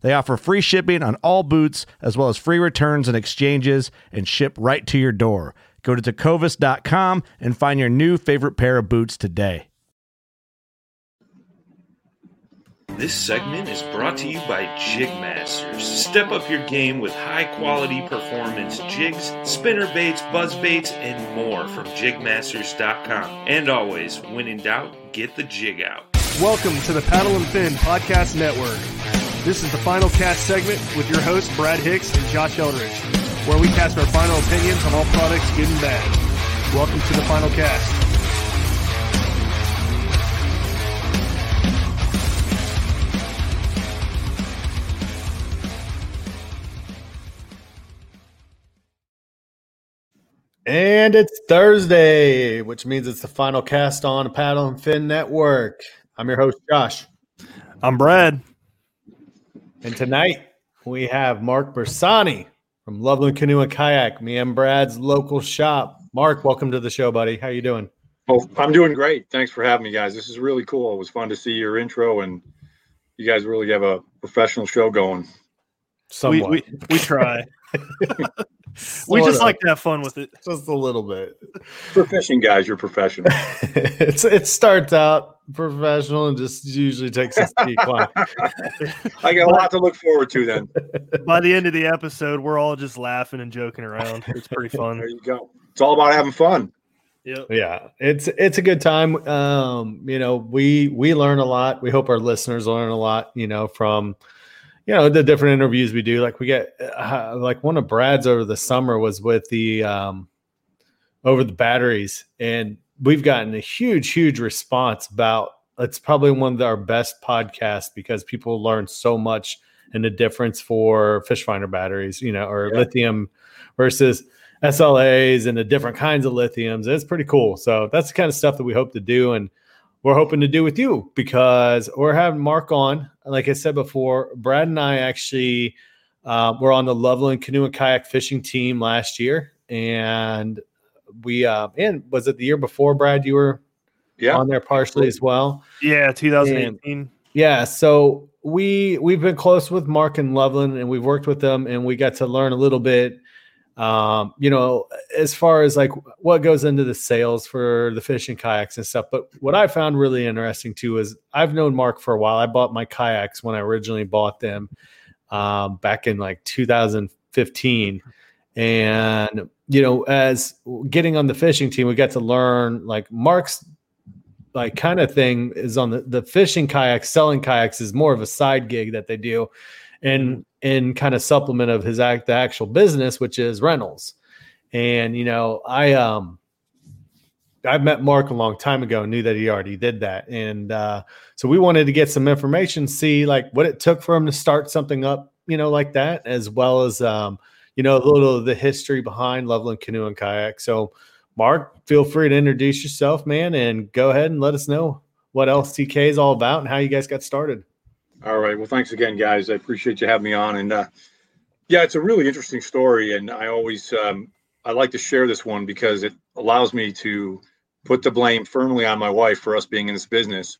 They offer free shipping on all boots, as well as free returns and exchanges, and ship right to your door. Go to tecovas.com and find your new favorite pair of boots today. This segment is brought to you by Jigmasters. Step up your game with high quality performance jigs, spinner baits, buzz baits, and more from jigmasters.com. And always, when in doubt, get the jig out. Welcome to the Paddle and Fin Podcast Network. This is the final cast segment with your hosts, Brad Hicks and Josh Eldridge, where we cast our final opinions on all products, good and bad. Welcome to the final cast. And it's Thursday, which means it's the final cast on Paddle and Fin Network. I'm your host, Josh. I'm Brad. And tonight we have Mark Bersani from Loveland Canoe and Kayak, me and Brad's local shop. Mark, welcome to the show, buddy. How you doing? Oh, I'm doing great. Thanks for having me, guys. This is really cool. It was fun to see your intro, and you guys really have a professional show going. We, we, we try. we just like to have fun with it. Just a little bit. For fishing, guys, you're professional. it's, it starts out professional and just usually takes a decline. I got a lot to look forward to then. By the end of the episode, we're all just laughing and joking around. It's pretty fun. There you go. It's all about having fun. Yep. Yeah, it's it's a good time. Um, you know, we we learn a lot. We hope our listeners learn a lot. You know, from you know the different interviews we do. Like we get uh, like one of Brad's over the summer was with the um over the batteries, and we've gotten a huge, huge response about. It's probably one of our best podcasts because people learn so much in the difference for fish finder batteries. You know, or Yeah. lithium versus SLAs and the different kinds of lithiums. It's pretty cool. So that's the kind of stuff that we hope to do. And we're hoping to do with you because we're having Mark on. Like I said before, Brad and I actually uh, were on the Loveland Canoe and Kayak fishing team last year. And we, uh, and was it the year before, Brad? You were Yeah. on there partially as well. Yeah, 2018. Yeah, so we we've been close with Mark and Loveland, and we've worked with them, and we got to learn a little bit. Um, you know, as far as like what goes into the sales for the fishing kayaks and stuff. But what I found really interesting too is I've known Mark for a while. I bought my kayaks when I originally bought them um, back in like 2015, and you know, as getting on the fishing team, we got to learn like Mark's like kind of thing is on the, the fishing kayaks, selling kayaks is more of a side gig that they do and in kind of supplement of his act the actual business, which is rentals. And you know, I um I met Mark a long time ago knew that he already did that. And uh so we wanted to get some information, see like what it took for him to start something up, you know, like that, as well as um, you know, a little of the history behind Loveland Canoe and Kayak. So Mark, feel free to introduce yourself, man, and go ahead and let us know what LCK is all about and how you guys got started. All right. Well, thanks again, guys. I appreciate you having me on. And uh, yeah, it's a really interesting story. And I always, um, I like to share this one because it allows me to put the blame firmly on my wife for us being in this business.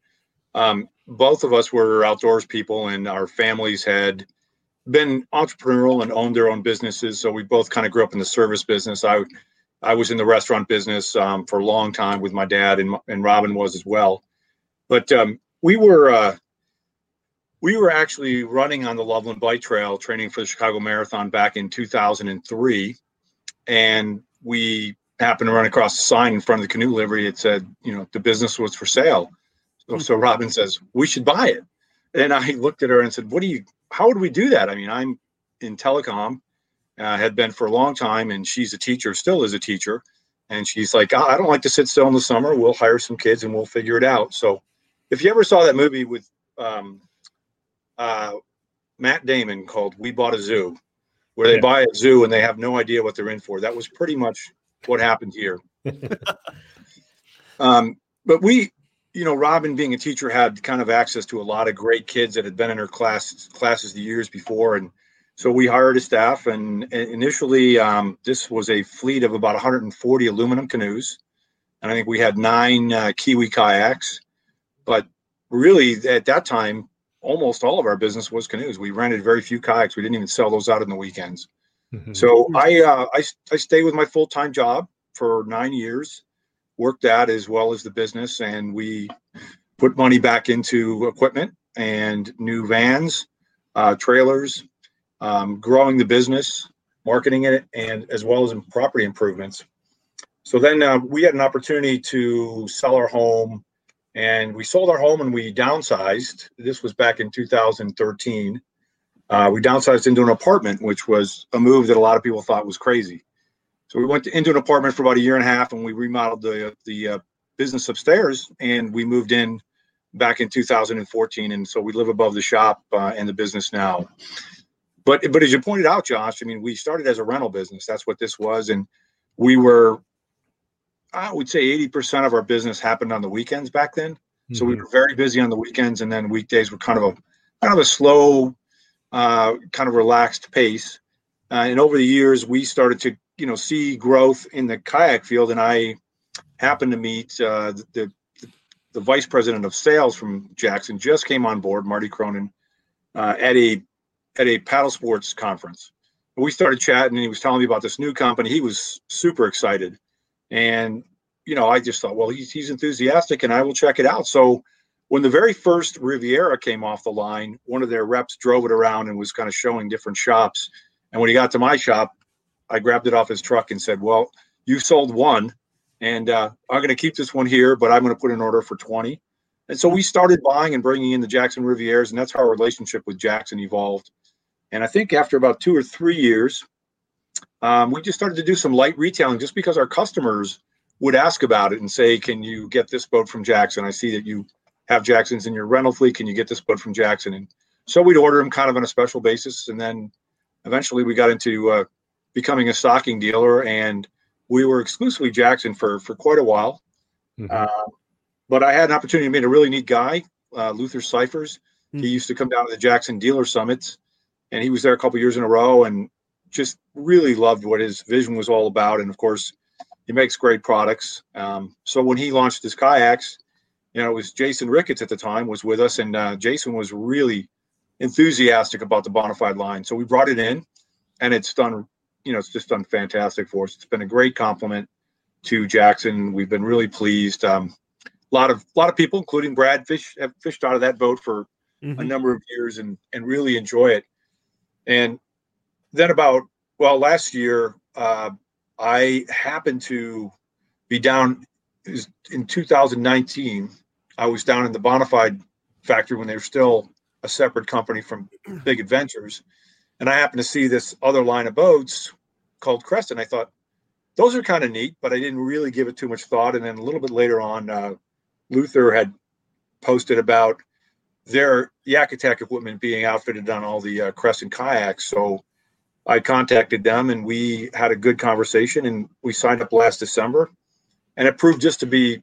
Um, both of us were outdoors people, and our families had been entrepreneurial and owned their own businesses. So we both kind of grew up in the service business. I I was in the restaurant business um, for a long time with my dad, and and Robin was as well. But um, we were uh, we were actually running on the Loveland Bike Trail, training for the Chicago Marathon back in 2003, and we happened to run across a sign in front of the canoe livery. It said, you know, the business was for sale. So, so Robin says we should buy it, and I looked at her and said, "What do you? How would we do that? I mean, I'm in telecom, uh, had been for a long time, and she's a teacher, still is a teacher." And she's like, I don't like to sit still in the summer. We'll hire some kids and we'll figure it out. So, if you ever saw that movie with um, uh, Matt Damon called "We Bought a Zoo," where they yeah. buy a zoo and they have no idea what they're in for. That was pretty much what happened here. um, but we, you know, Robin being a teacher had kind of access to a lot of great kids that had been in her class classes the years before, and so we hired a staff. And, and initially, um, this was a fleet of about 140 aluminum canoes, and I think we had nine uh, Kiwi kayaks. But really, at that time, almost all of our business was canoes. We rented very few kayaks. We didn't even sell those out in the weekends. Mm-hmm. So I, uh, I I stayed with my full time job for nine years, worked that as well as the business, and we put money back into equipment and new vans, uh, trailers, um, growing the business, marketing it, and as well as in property improvements. So then uh, we had an opportunity to sell our home and we sold our home and we downsized. This was back in 2013. Uh, we downsized into an apartment, which was a move that a lot of people thought was crazy. So we went to, into an apartment for about a year and a half, and we remodeled the the uh, business upstairs, and we moved in back in 2014. And so we live above the shop uh, and the business now. But but as you pointed out, Josh, I mean, we started as a rental business. That's what this was, and we were I would say 80% of our business happened on the weekends back then. Mm-hmm. So we mm-hmm. were very busy on the weekends, and then weekdays were kind of a kind of a slow, uh, kind of relaxed pace. Uh, and over the years, we started to you know see growth in the kayak field, and I happened to meet uh, the, the, the vice president of sales from Jackson just came on board, Marty Cronin, uh, at a at a paddle sports conference. We started chatting, and he was telling me about this new company. He was super excited and, you know, I just thought, well, he's, he's enthusiastic and I will check it out. So when the very first Riviera came off the line, one of their reps drove it around and was kind of showing different shops. And when he got to my shop, I grabbed it off his truck and said, well, you sold one and uh, I'm going to keep this one here, but I'm going to put an order for 20. And so we started buying and bringing in the Jackson Rivieras, and that's how our relationship with Jackson evolved. And I think after about two or three years, um, we just started to do some light retailing just because our customers would ask about it and say, "Can you get this boat from Jackson? I see that you have Jacksons in your rental fleet. Can you get this boat from Jackson?" And so we'd order them kind of on a special basis, and then eventually we got into uh, becoming a stocking dealer, and we were exclusively Jackson for for quite a while. Mm-hmm. Uh, but I had an opportunity to meet a really neat guy, uh, Luther Cifers. Mm-hmm. He used to come down to the Jackson dealer summits, and he was there a couple years in a row, and just really loved what his vision was all about. And of course, he makes great products. Um, so when he launched his kayaks, you know, it was Jason Ricketts at the time was with us, and uh, Jason was really enthusiastic about the Bonafide line. So we brought it in, and it's done. You know, it's just done fantastic for us. It's been a great compliment to Jackson. We've been really pleased. Um, a lot of a lot of people, including Brad, fish have fished out of that boat for mm-hmm. a number of years and and really enjoy it. And then about well last year uh, i happened to be down in 2019 i was down in the bonafide factory when they were still a separate company from big adventures and i happened to see this other line of boats called crescent i thought those are kind of neat but i didn't really give it too much thought and then a little bit later on uh, luther had posted about their Yak Attack equipment being outfitted on all the uh, Crescent kayaks. So I contacted them and we had a good conversation and we signed up last December. And it proved just to be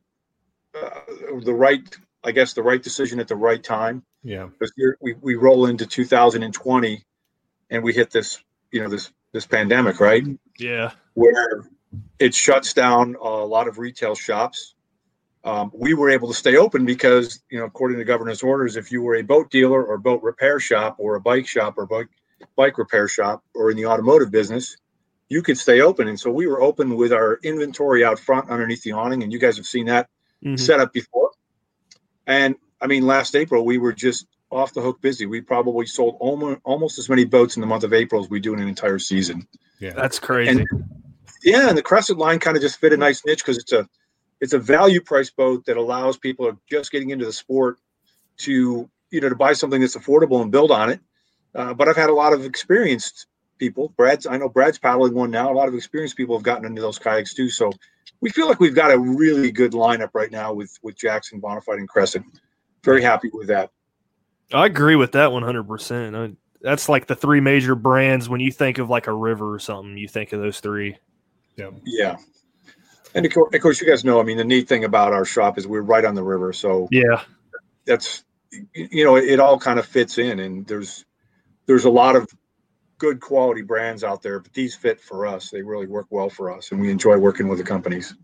uh, the right, I guess, the right decision at the right time. Yeah. Because we, we roll into 2020 and we hit this, you know, this, this pandemic, right? Yeah. where it shuts down a lot of retail shops. Um, we were able to stay open because, you know, according to governor's orders, if you were a boat dealer or boat repair shop or a bike shop or bike bike repair shop or in the automotive business, you could stay open. And so we were open with our inventory out front underneath the awning, and you guys have seen that Mhm. set up before. And I mean, last April we were just off the hook busy. We probably sold almost almost as many boats in the month of April as we do in an entire season. Yeah, that's crazy. Yeah, and the Crescent line kind of just fit a nice niche because it's a it's a value price boat that allows people who are just getting into the sport to you know to buy something that's affordable and build on it. Uh, but I've had a lot of experienced people. Brad's I know Brad's paddling one now. A lot of experienced people have gotten into those kayaks too. So we feel like we've got a really good lineup right now with with Jackson, Bonafide, and Crescent. Very happy with that. I agree with that 100%. I, that's like the three major brands. When you think of like a river or something, you think of those three. Yeah. Yeah. And of cour- of course, you guys know. I mean, the neat thing about our shop is we're right on the river, so Yeah. that's you know it all kind of fits in and there's there's a lot of good quality brands out there but these fit for us they really work well for us and we enjoy working with the companies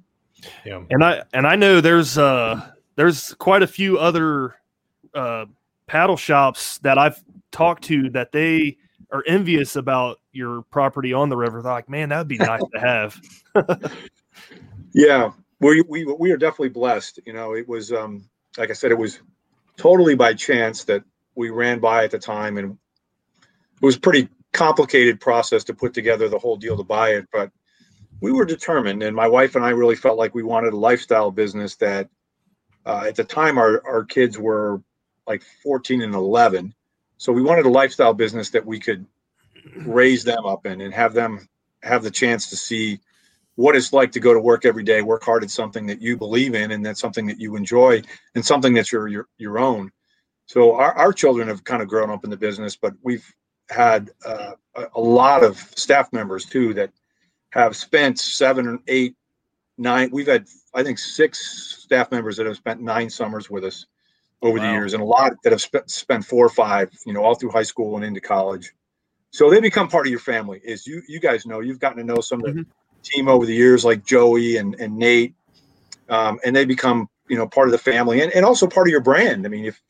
Yeah. And I and I know there's uh there's quite a few other uh paddle shops that I've talked to that they are envious about your property on the river. They're like, man, that'd be nice to have. yeah we, we we are definitely blessed you know it was um like i said it was totally by chance that we ran by at the time and it was a pretty complicated process to put together the whole deal to buy it but we were determined and my wife and i really felt like we wanted a lifestyle business that uh, at the time our, our kids were like 14 and 11 so we wanted a lifestyle business that we could raise them up in and have them have the chance to see what it's like to go to work every day, work hard at something that you believe in, and that's something that you enjoy, and something that's your your, your own. So our, our children have kind of grown up in the business, but we've had uh, a, lot of staff members too that have spent seven or eight, nine. We've had I think six staff members that have spent nine summers with us over the years, and a lot that have spent spent four or five, you know, all through high school and into college. So they become part of your family. Is you you guys know you've gotten to know some of the team over the years, like Joey and, and Nate, um, and they become you know part of the family and, and also part of your brand. I mean, if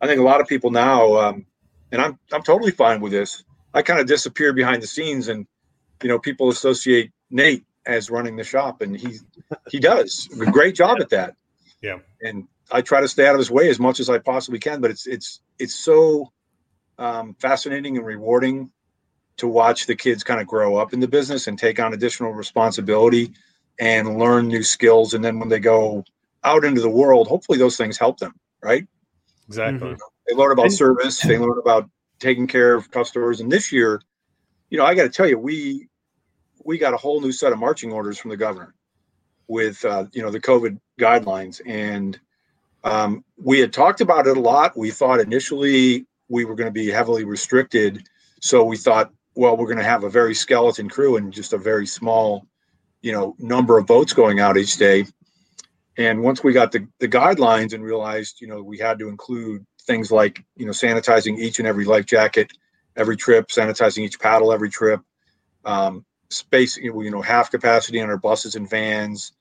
I think a lot of people now, um, and I'm I'm totally fine with this. I kind of disappear behind the scenes, and you know people associate Nate as running the shop, and he he does a great job at that. Yeah. and I try to stay out of his way as much as I possibly can, but it's it's it's so um, fascinating and rewarding to watch the kids kind of grow up in the business and take on additional responsibility and learn new skills. And then when they go out into the world, hopefully those things help them, right? Exactly. They learn about And- service, they learn about taking care of customers. And this year, you know, I got to tell you, we we got a whole new set of marching orders from the governor with uh, you know the COVID guidelines, and um, we had talked about it a lot. We thought initially we were going to be heavily restricted, so we thought, well, we're going to have a very skeleton crew and just a very small, you know, number of boats going out each day. And once we got the, the guidelines and realized, you know, we had to include things like, you know, sanitizing each and every life jacket every trip, sanitizing each paddle every trip, um, space, you know, half capacity on our buses and vans,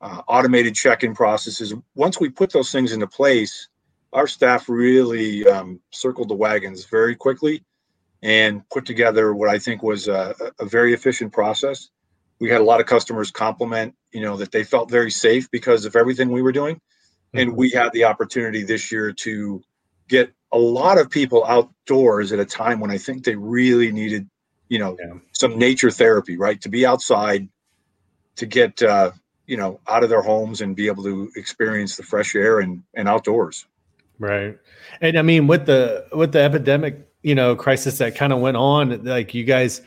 uh, automated check-in processes. Once we put those things into place, our staff really um, circled the wagons very quickly and put together what I think was a, a very efficient process. We had a lot of customers compliment, you know, that they felt very safe because of everything we were doing. And we had the opportunity this year to get a lot of people outdoors at a time when I think they really needed, you know, Yeah. some nature therapy, right? To be outside, to get, uh, you know, out of their homes and be able to experience the fresh air and, and outdoors. Right. And I mean with the with the epidemic, you know, crisis that kind of went on, like you guys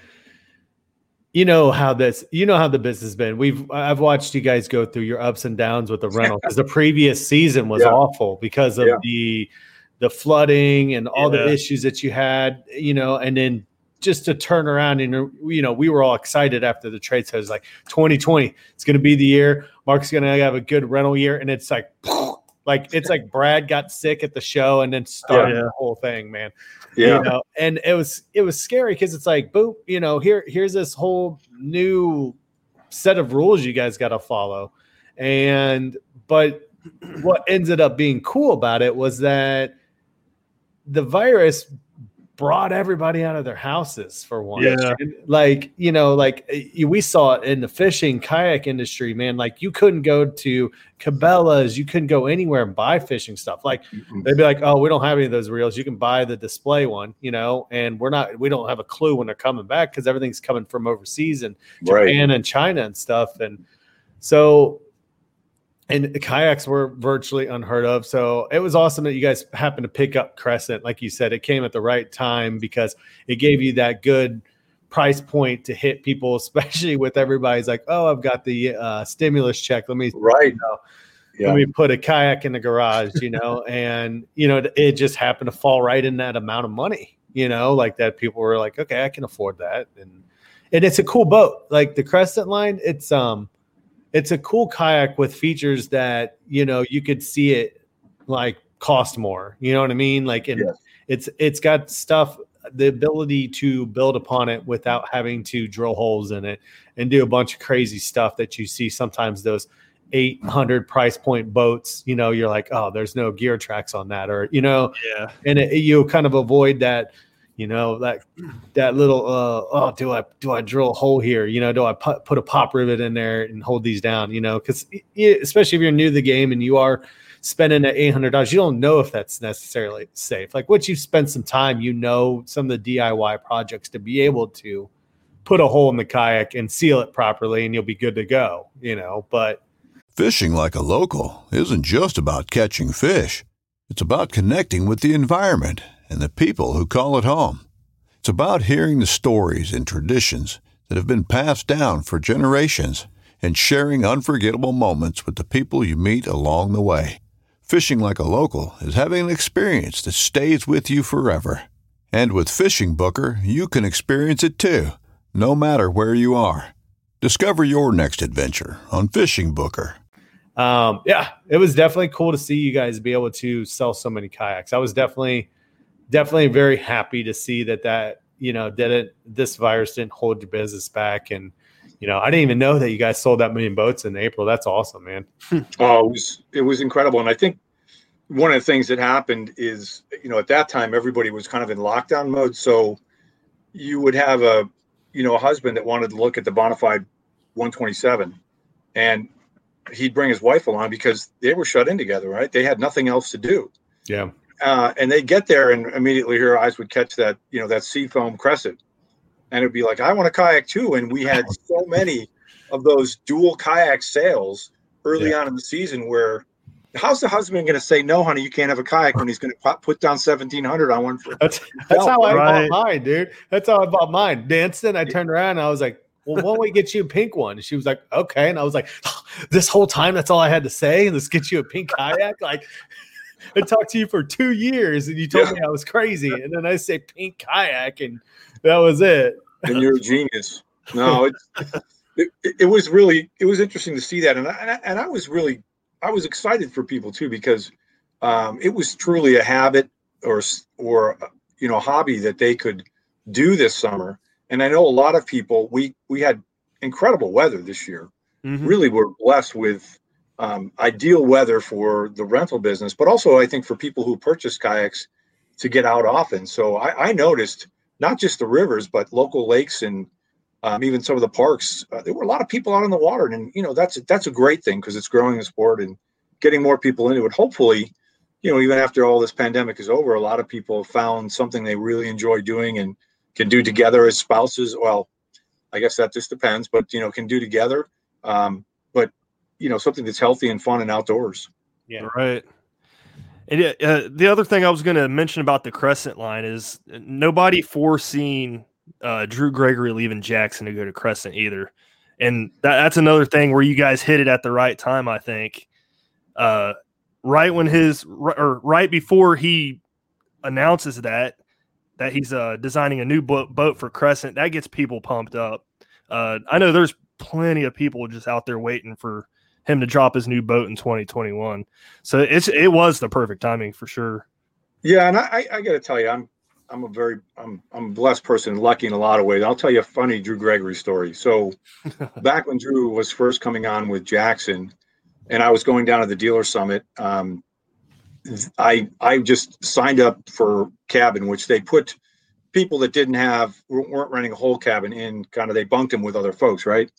you know how this you know how the business has been. We've I've watched you guys go through your ups and downs with the rental because the previous season was Yeah. awful because of Yeah. the the flooding and all the issues that you had, you know, and then just to turn around and you know we were all excited after the trade says like 2020 it's going to be the year mark's going to have a good rental year and it's like Like it's like Brad got sick at the show and then started Yeah. the whole thing, man. Yeah. You know, and it was it was scary because it's like, boop, you know, here here's this whole new set of rules you guys got to follow, and but what ended up being cool about it was that the virus brought everybody out of their houses for one. Yeah. Like, you know, like eh, we saw it in the fishing kayak industry, man. Like you couldn't go to Cabela's, you couldn't go anywhere and buy fishing stuff. Like they'd be like, "Oh, we don't have any of those reels. You can buy the display one, you know." And we're not, we don't have a clue when they're coming back because everything's coming from overseas and Right. Japan and China and stuff. And so, and kayaks were virtually unheard of. So it was awesome that you guys happened to pick up Crescent. Like you said, it came at the right time because it gave you that good price point to hit people, especially with everybody's like, oh, I've got the uh, stimulus check. Let me Right. Yeah. let me put a kayak in the garage, you know, and you know, it just happened to fall right in that amount of money, you know, like that people were like, okay, I can afford that. And and it's a cool boat. Like the Crescent line, it's um it's a cool kayak with features that, you know, you could see it like cost more. You know what I mean? Like and Yes. it's it's got stuff the ability to build upon it without having to drill holes in it and do a bunch of crazy stuff that you see sometimes those 800 price point boats you know you're like oh there's no gear tracks on that or you know Yeah. and it, you kind of avoid that you know that that little uh oh do i do i drill a hole here? You know do i put, put a pop rivet in there and hold these down you know? Because especially if you're new to the game and you are spending that $800 you don't know if that's necessarily safe. Like once you spend some time you know some of the diy projects to be able to put a hole in the kayak and seal it properly and you'll be good to go you know? But Fishing like a local isn't just about catching fish. It's about connecting with the environment and the people who call it home. It's about hearing the stories and traditions that have been passed down for generations and sharing unforgettable moments with the people you meet along the way. Fishing like a local is having an experience that stays with you forever. And with FishingBooker, you can experience it too, no matter where you are. Discover your next adventure on FishingBooker. um yeah it was definitely cool to see you guys be able to sell so many kayaks i was definitely definitely very happy to see that that you know didn't this virus didn't hold your business back. And you know i didn't even know that you guys sold that many boats in april. That's awesome man. Oh, it was it was incredible, and I think one of the things that happened is you know at that time everybody was kind of in lockdown mode, so you would have a you know a husband that wanted to look at the Bonafide 127, and he'd bring his wife along because they were shut in together, right? They had nothing else to do, yeah uh, and they'd get there and immediately her eyes would catch that you know that seafoam crescent, and it'd be like I want a kayak too, and we had so many of those dual kayak sales early on in the season where how's the husband going to say no honey you can't have a kayak when he's going to put down 1700 on one for that's that's how i Right. bought mine dude. That's how i bought mine. Dancing i turned around and i was like well why don't we get you a pink one? And she was like okay. And i was like this whole time that's all i had to say? And let's get you a pink kayak? Like I talked to you for two years and you told me I was crazy. And then I say pink kayak and that was it. and you're a genius no it's it, it was really it was interesting to see that and I, and I was really I was excited for people too because um, it was truly a habit or or uh, you know hobby that they could do this summer and I know a lot of people we we had incredible weather this year Mhm. really were blessed with um, ideal weather for the rental business, but also I think for people who purchase kayaks to get out often. So I, I noticed not just the rivers, but local lakes and um, even some of the parks. Uh, there were a lot of people out on the water, and you know that's that's a great thing because it's growing the sport and getting more people into it. Hopefully, you know even after all this pandemic is over, a lot of people found something they really enjoy doing and can do together as spouses. Well, I guess that just depends, but you know can do together. Um, you know something that's healthy and fun and outdoors. Yeah. Right. And uh, the other thing I was going to mention about the Crescent line is nobody foreseen uh, Drew Gregory leaving Jackson to go to Crescent either, and that, that's another thing where you guys hit it at the right time. I think, uh, right when his ri- or right before he announces that that he's uh, designing a new boat boat for Crescent, that gets people pumped up. Uh, I know there's plenty of people just out there waiting for him to drop his new boat in 2021. So it's it was the perfect timing for sure. Yeah, and I, I got to tell you, I'm I'm a very I'm I'm a blessed person, lucky in a lot of ways. I'll tell you a funny Drew Gregory story. So back when Drew was first coming on with Jackson, and I was going down to the dealer summit, um, I I just signed up for cabin, which they put people that didn't have weren't running a whole cabin in kind of they bunked them with other folks, right?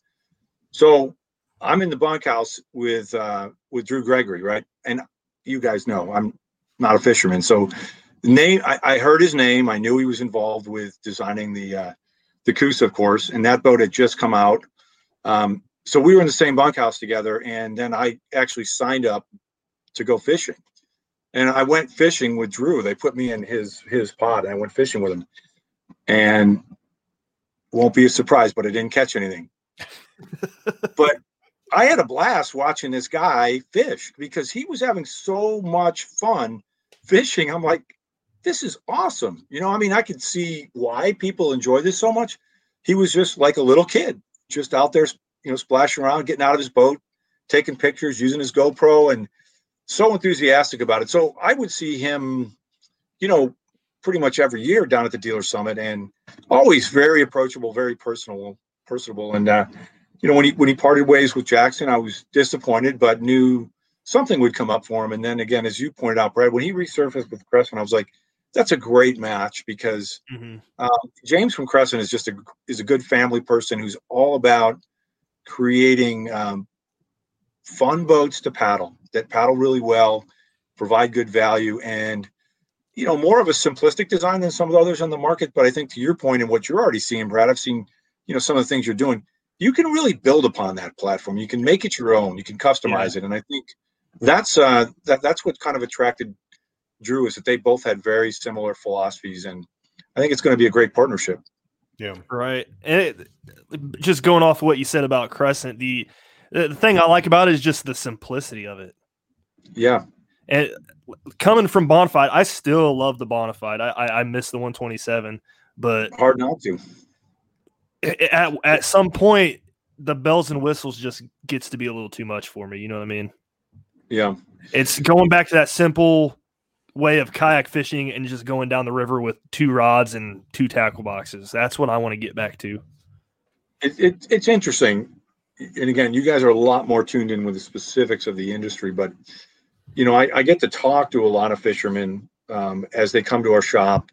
So I'm in the bunkhouse with uh, with Drew Gregory, right? And you guys know I'm not a fisherman, so name I, I, heard his name. I knew he was involved with designing the uh, the Coosa, of course, and that boat had just come out. Um, so we were in the same bunkhouse together, and then I actually signed up to go fishing, and I went fishing with Drew. They put me in his his pod, and I went fishing with him, and won't be a surprise, but I didn't catch anything. but I had a blast watching this guy fish because he was having so much fun fishing. I'm like, this is awesome. You know, I mean, I could see why people enjoy this so much. He was just like a little kid, just out there, you know, splashing around, getting out of his boat, taking pictures, using his GoPro, and so enthusiastic about it. So I would see him, you know, pretty much every year down at the dealer summit, and always very approachable, very personal, personable. And uh, you know, when he when he parted ways with Jackson, I was disappointed, but knew something would come up for him. And then again, as you pointed out, Brad, when he resurfaced with Crescent, I was like, that's a great match because mm-hmm. um, James from Crescent is just a is a good family person who's all about creating um, fun boats to paddle that paddle really well, provide good value, and you know more of a simplistic design than some of the others on the market. But I think to your point and what you're already seeing, Brad, I've seen you know some of the things you're doing. You can really build upon that platform. You can make it your own. You can customize yeah. it, and I think that's uh, that that's what kind of attracted Drew is that they both had very similar philosophies, and I think it's going to be a great partnership. Yeah, right. And it, just going off what you said about Crescent, the the thing I like about it is just the simplicity of it. Yeah, and coming from Bonafide, I still love the Bonafide. I, I, I miss the 127, but hard not to. At at some point, the bells and whistles just gets to be a little too much for me. You know what I mean? Yeah. It's going back to that simple way of kayak fishing and just going down the river with two rods and two tackle boxes. That's what I want to get back to. It, it, it's interesting. And again, you guys are a lot more tuned in with the specifics of the industry, but you know, I, I get to talk to a lot of fishermen um, as they come to our shop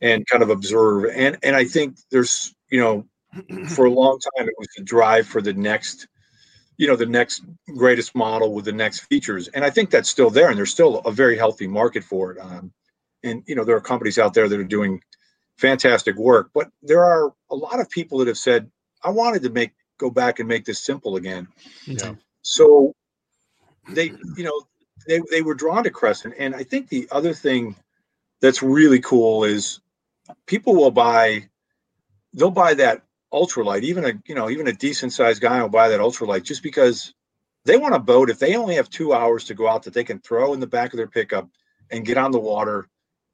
and kind of observe. And and I think there's, you know, for a long time it was the drive for the next you know the next greatest model with the next features. And i think that's still there and there's still a very healthy market for it. Um, and you know there are companies out there that are doing fantastic work but there are a lot of people that have said i wanted to make go back and make this simple again. Yeah. so they you know they, they were drawn to crescent. And i think the other thing that's really cool is people will buy they'll buy that ultralight, even a you know even a decent sized guy will buy that ultralight just because they want a boat. If they only have two hours to go out, that they can throw in the back of their pickup and get on the water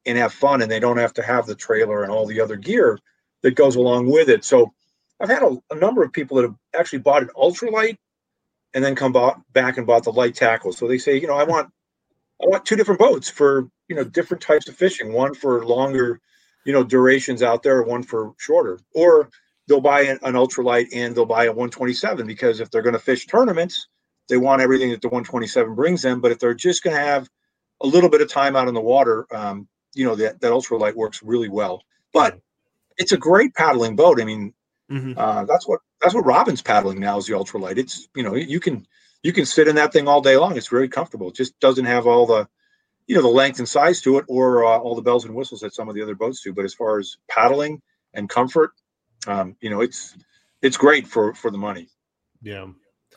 and have fun, and they don't have to have the trailer and all the other gear that goes along with it. So I've had a, a number of people that have actually bought an ultralight and then come bought, back and bought the light tackle. So they say, you know, I want I want two different boats for you know different types of fishing. One for longer, you know, durations out there, one for shorter. Or they'll buy an, an ultralight and they'll buy a 127 because if they're going to fish tournaments, they want everything that the 127 brings them. But if they're just going to have a little bit of time out in the water, um, you know that that ultralight works really well. But it's a great paddling boat. I mean, mm-hmm. uh, that's what that's what Robin's paddling now is the ultralight. It's you know you can you can sit in that thing all day long. It's very comfortable. It just doesn't have all the you know the length and size to it or uh, all the bells and whistles that some of the other boats do. But as far as paddling and comfort, um, you know, it's it's great for for the money. Yeah,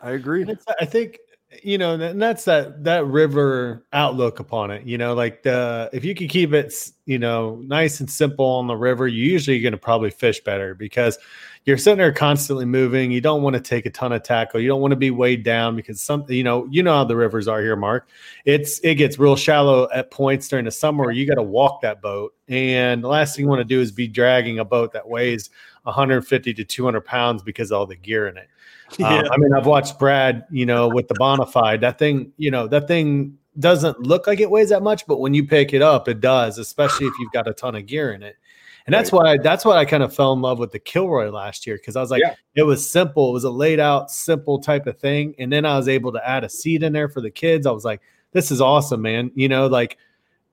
I agree. I think you know, and that's that that river outlook upon it. You know, like the if you can keep it, you know, nice and simple on the river, you're usually going to probably fish better because you're sitting there constantly moving. You don't want to take a ton of tackle. You don't want to be weighed down because some, you know, you know how the rivers are here, Mark. It's it gets real shallow at points during the summer you got to walk that boat, and the last thing you want to do is be dragging a boat that weighs 150 to 200 pounds because all the gear in it. Um, I mean, I've watched Brad, you know, with the Bonafide. That thing, you know, that thing doesn't look like it weighs that much, but when you pick it up, it does, especially if you've got a ton of gear in it. And that's right. why that's why I kind of fell in love with the Kilroy last year because I was like, yeah. it was simple. It was a laid out, simple type of thing. And then I was able to add a seat in there for the kids. I was like, this is awesome, man. You know, like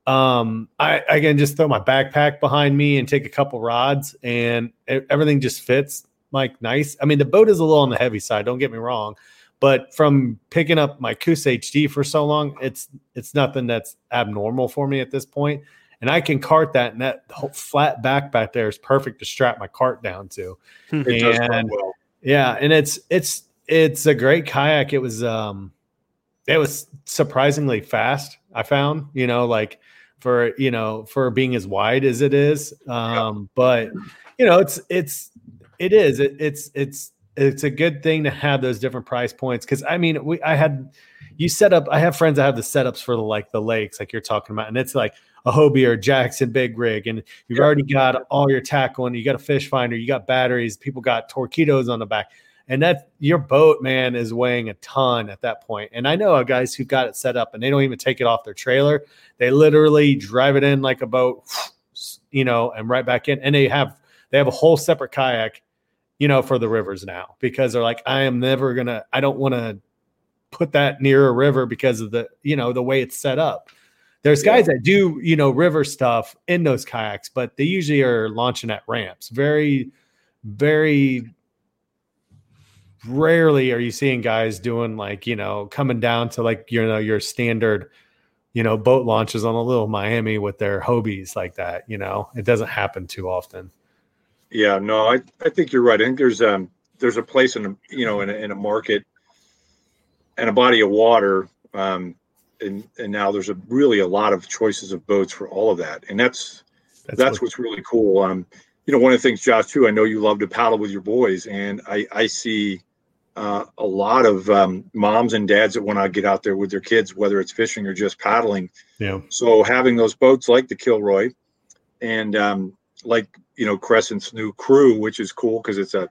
um, I, I can just throw my backpack behind me and take a couple rods and everything just fits like nice. I mean, the boat is a little on the heavy side, don't get me wrong. But from picking up my Coosa HD for so long, it's it's nothing that's abnormal for me at this point and I can cart that, and that whole flat back back there is perfect to strap my cart down to. and well. yeah, and it's it's it's a great kayak. It was um, it was surprisingly fast. I found, you know, like for you know for being as wide as it is, um, but you know, it's it's it is it, it's it's it's a good thing to have those different price points. Because I mean, we I had you set up. I have friends that have the setups for the like the lakes, like you're talking about, and it's like a Hobie or Jackson big rig, and you've already got all your tackle, and you got a fish finder, you got batteries, people got torpedoes on the back, and that your boat man is weighing a ton at that point. And I know guys who got it set up, and they don't even take it off their trailer; they literally drive it in like a boat, you know, and right back in, and they have they have a whole separate kayak, you know, for the rivers now because they're like, I am never gonna, I don't want to put that near a river because of the you know the way it's set up there's guys that do, you know, river stuff in those kayaks, but they usually are launching at ramps. Very, very rarely are you seeing guys doing like, you know, coming down to like, you know, your standard, you know, boat launches on a little Miami with their Hobies like that. You know, it doesn't happen too often. Yeah, no, I, I think you're right. I think there's um there's a place in a you know in a, in a market and a body of water um, and and now there's a really a lot of choices of boats for all of that, and that's that's, that's what's really cool. Um, you know, one of the things, Josh, too. I know you love to paddle with your boys, and I I see uh, a lot of um, moms and dads that want to get out there with their kids, whether it's fishing or just paddling. Yeah. So having those boats like the Kilroy, and um, like you know Crescent's new crew, which is cool because it's a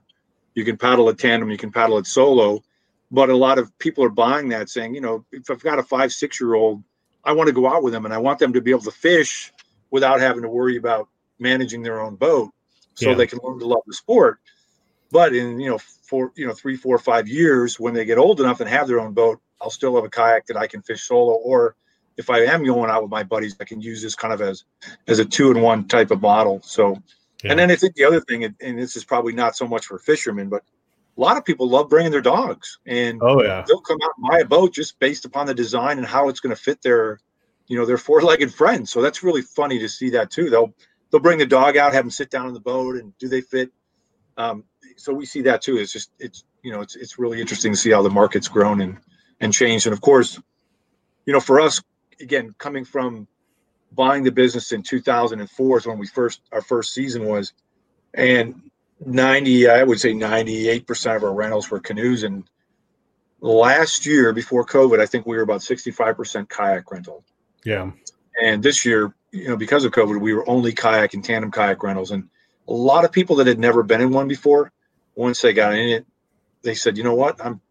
you can paddle it tandem, you can paddle it solo, but a lot of people are buying that saying you know if i've got a five six year old i want to go out with them and i want them to be able to fish without having to worry about managing their own boat so yeah. they can learn to love the sport but in you know four you know three four five years when they get old enough and have their own boat i'll still have a kayak that i can fish solo. Or if i am going out with my buddies i can use this kind of as as a two in one type of model. So yeah. and then i think the other thing and this is probably not so much for fishermen but a lot of people love bringing their dogs. And oh yeah. they'll come out and buy a boat just based upon the design and how it's going to fit their you know their four-legged friends. So that's really funny to see that too. They'll they'll bring the dog out have them sit down in the boat and do they fit? Um, so we see that too it's just it's you know it's it's really interesting to see how the market's grown and and changed and of course you know for us again coming from buying the business in 2004 is when we first our first season was and 90, I would say 98% of our rentals were canoes. And last year before COVID, I think we were about 65% kayak rental. Yeah. And this year, you know, because of COVID, we were only kayak and tandem kayak rentals. And a lot of people that had never been in one before, once they got in it, they said, you know what, I'm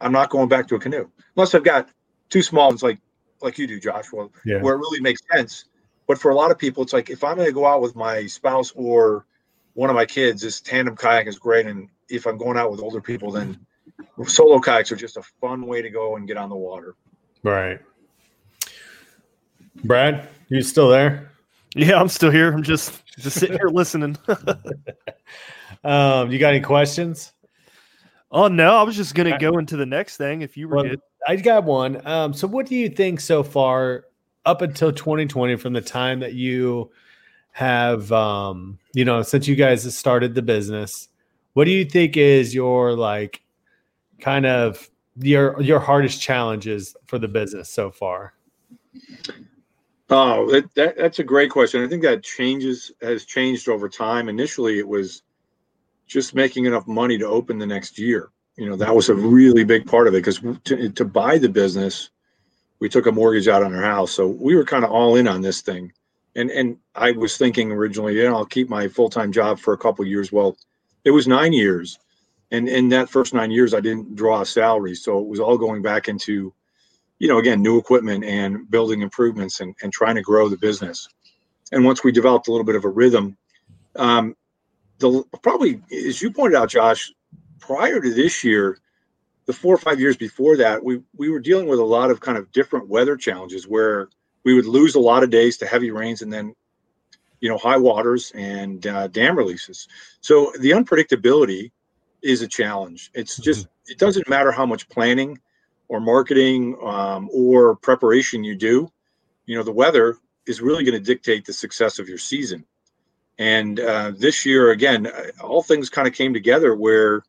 I'm not going back to a canoe. Unless I've got two small ones like like you do, Josh, well, yeah. where it really makes sense. But for a lot of people, it's like if I'm gonna go out with my spouse or one of my kids, this tandem kayak is great. And if I'm going out with older people, then solo kayaks are just a fun way to go and get on the water. Right. Brad, you still there? Yeah, I'm still here. I'm just just sitting here listening. um, you got any questions? Oh no, I was just gonna go into the next thing if you were well, good. I got one. Um, so what do you think so far up until 2020 from the time that you have um you know since you guys have started the business what do you think is your like kind of your your hardest challenges for the business so far oh that, that, that's a great question i think that changes has changed over time initially it was just making enough money to open the next year. You know that was a really big part of it because to, to buy the business we took a mortgage out on our house. So we were kind of all in on this thing. And and I was thinking originally, you know, I'll keep my full time job for a couple years. Well, it was nine years, And in that first nine years, I didn't draw a salary, so it was all going back into, you know, again, new equipment and building improvements and, and trying to grow the business. And once we developed a little bit of a rhythm, um, the probably as you pointed out, Josh, prior to this year, the four or five years before that, we we were dealing with a lot of kind of different weather challenges where we would lose a lot of days to heavy rains and then you know high waters and uh, dam releases. So the unpredictability is a challenge. It's mm-hmm. just it doesn't matter how much planning or marketing um, or preparation you do you know the weather is really going to dictate the success of your season and uh, this year again uh, all things kind of came together where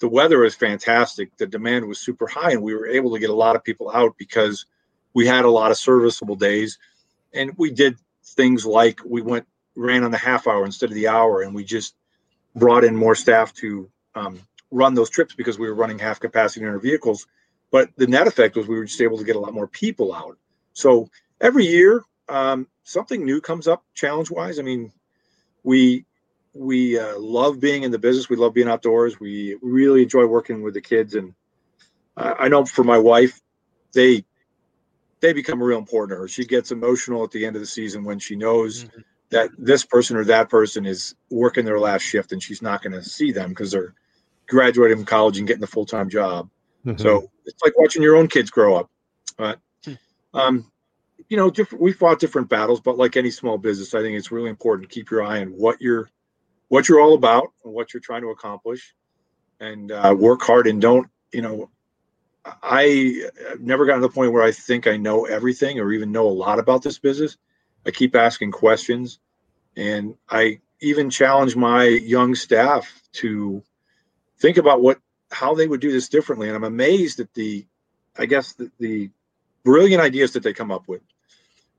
the weather was fantastic. The demand was super high and we were able to get a lot of people out because we had a lot of serviceable days. And we did things like we went ran on the half hour instead of the hour and we just brought in more staff to um, run those trips because we were running half capacity in our vehicles. But the net effect was we were just able to get a lot more people out. So every year um, something new comes up challenge wise i mean we we uh, love being in the business we love being outdoors we really enjoy working with the kids and i know for my wife they they become real important to her. She gets emotional at the end of the season when she knows mm-hmm. that this person or that person is working their last shift and she's not going to see them because they're graduating from college and getting a full time job. Mm-hmm. So it's like watching your own kids grow up. But, hmm. um, you know, different, we fought different battles, but like any small business, I think it's really important to keep your eye on what you're, what you're all about and what you're trying to accomplish, and uh, work hard and don't, you know, I have never gotten to the point where I think I know everything or even know a lot about this business. I keep asking questions, and I even challenge my young staff to think about what how they would do this differently. And I'm amazed at the, I guess the, the brilliant ideas that they come up with,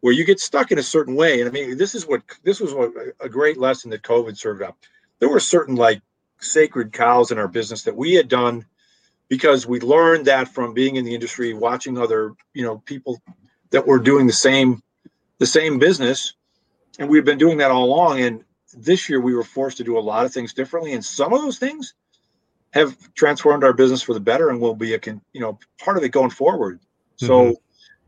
where you get stuck in a certain way. And I mean, this is what this was what a great lesson that COVID served up. There were certain like sacred cows in our business that we had done because we learned that from being in the industry, watching other, you know, people that were doing the same, the same business, and we've been doing that all along. And this year we were forced to do a lot of things differently, and some of those things have transformed our business for the better, and will be a, you know, part of it going forward. Mm-hmm.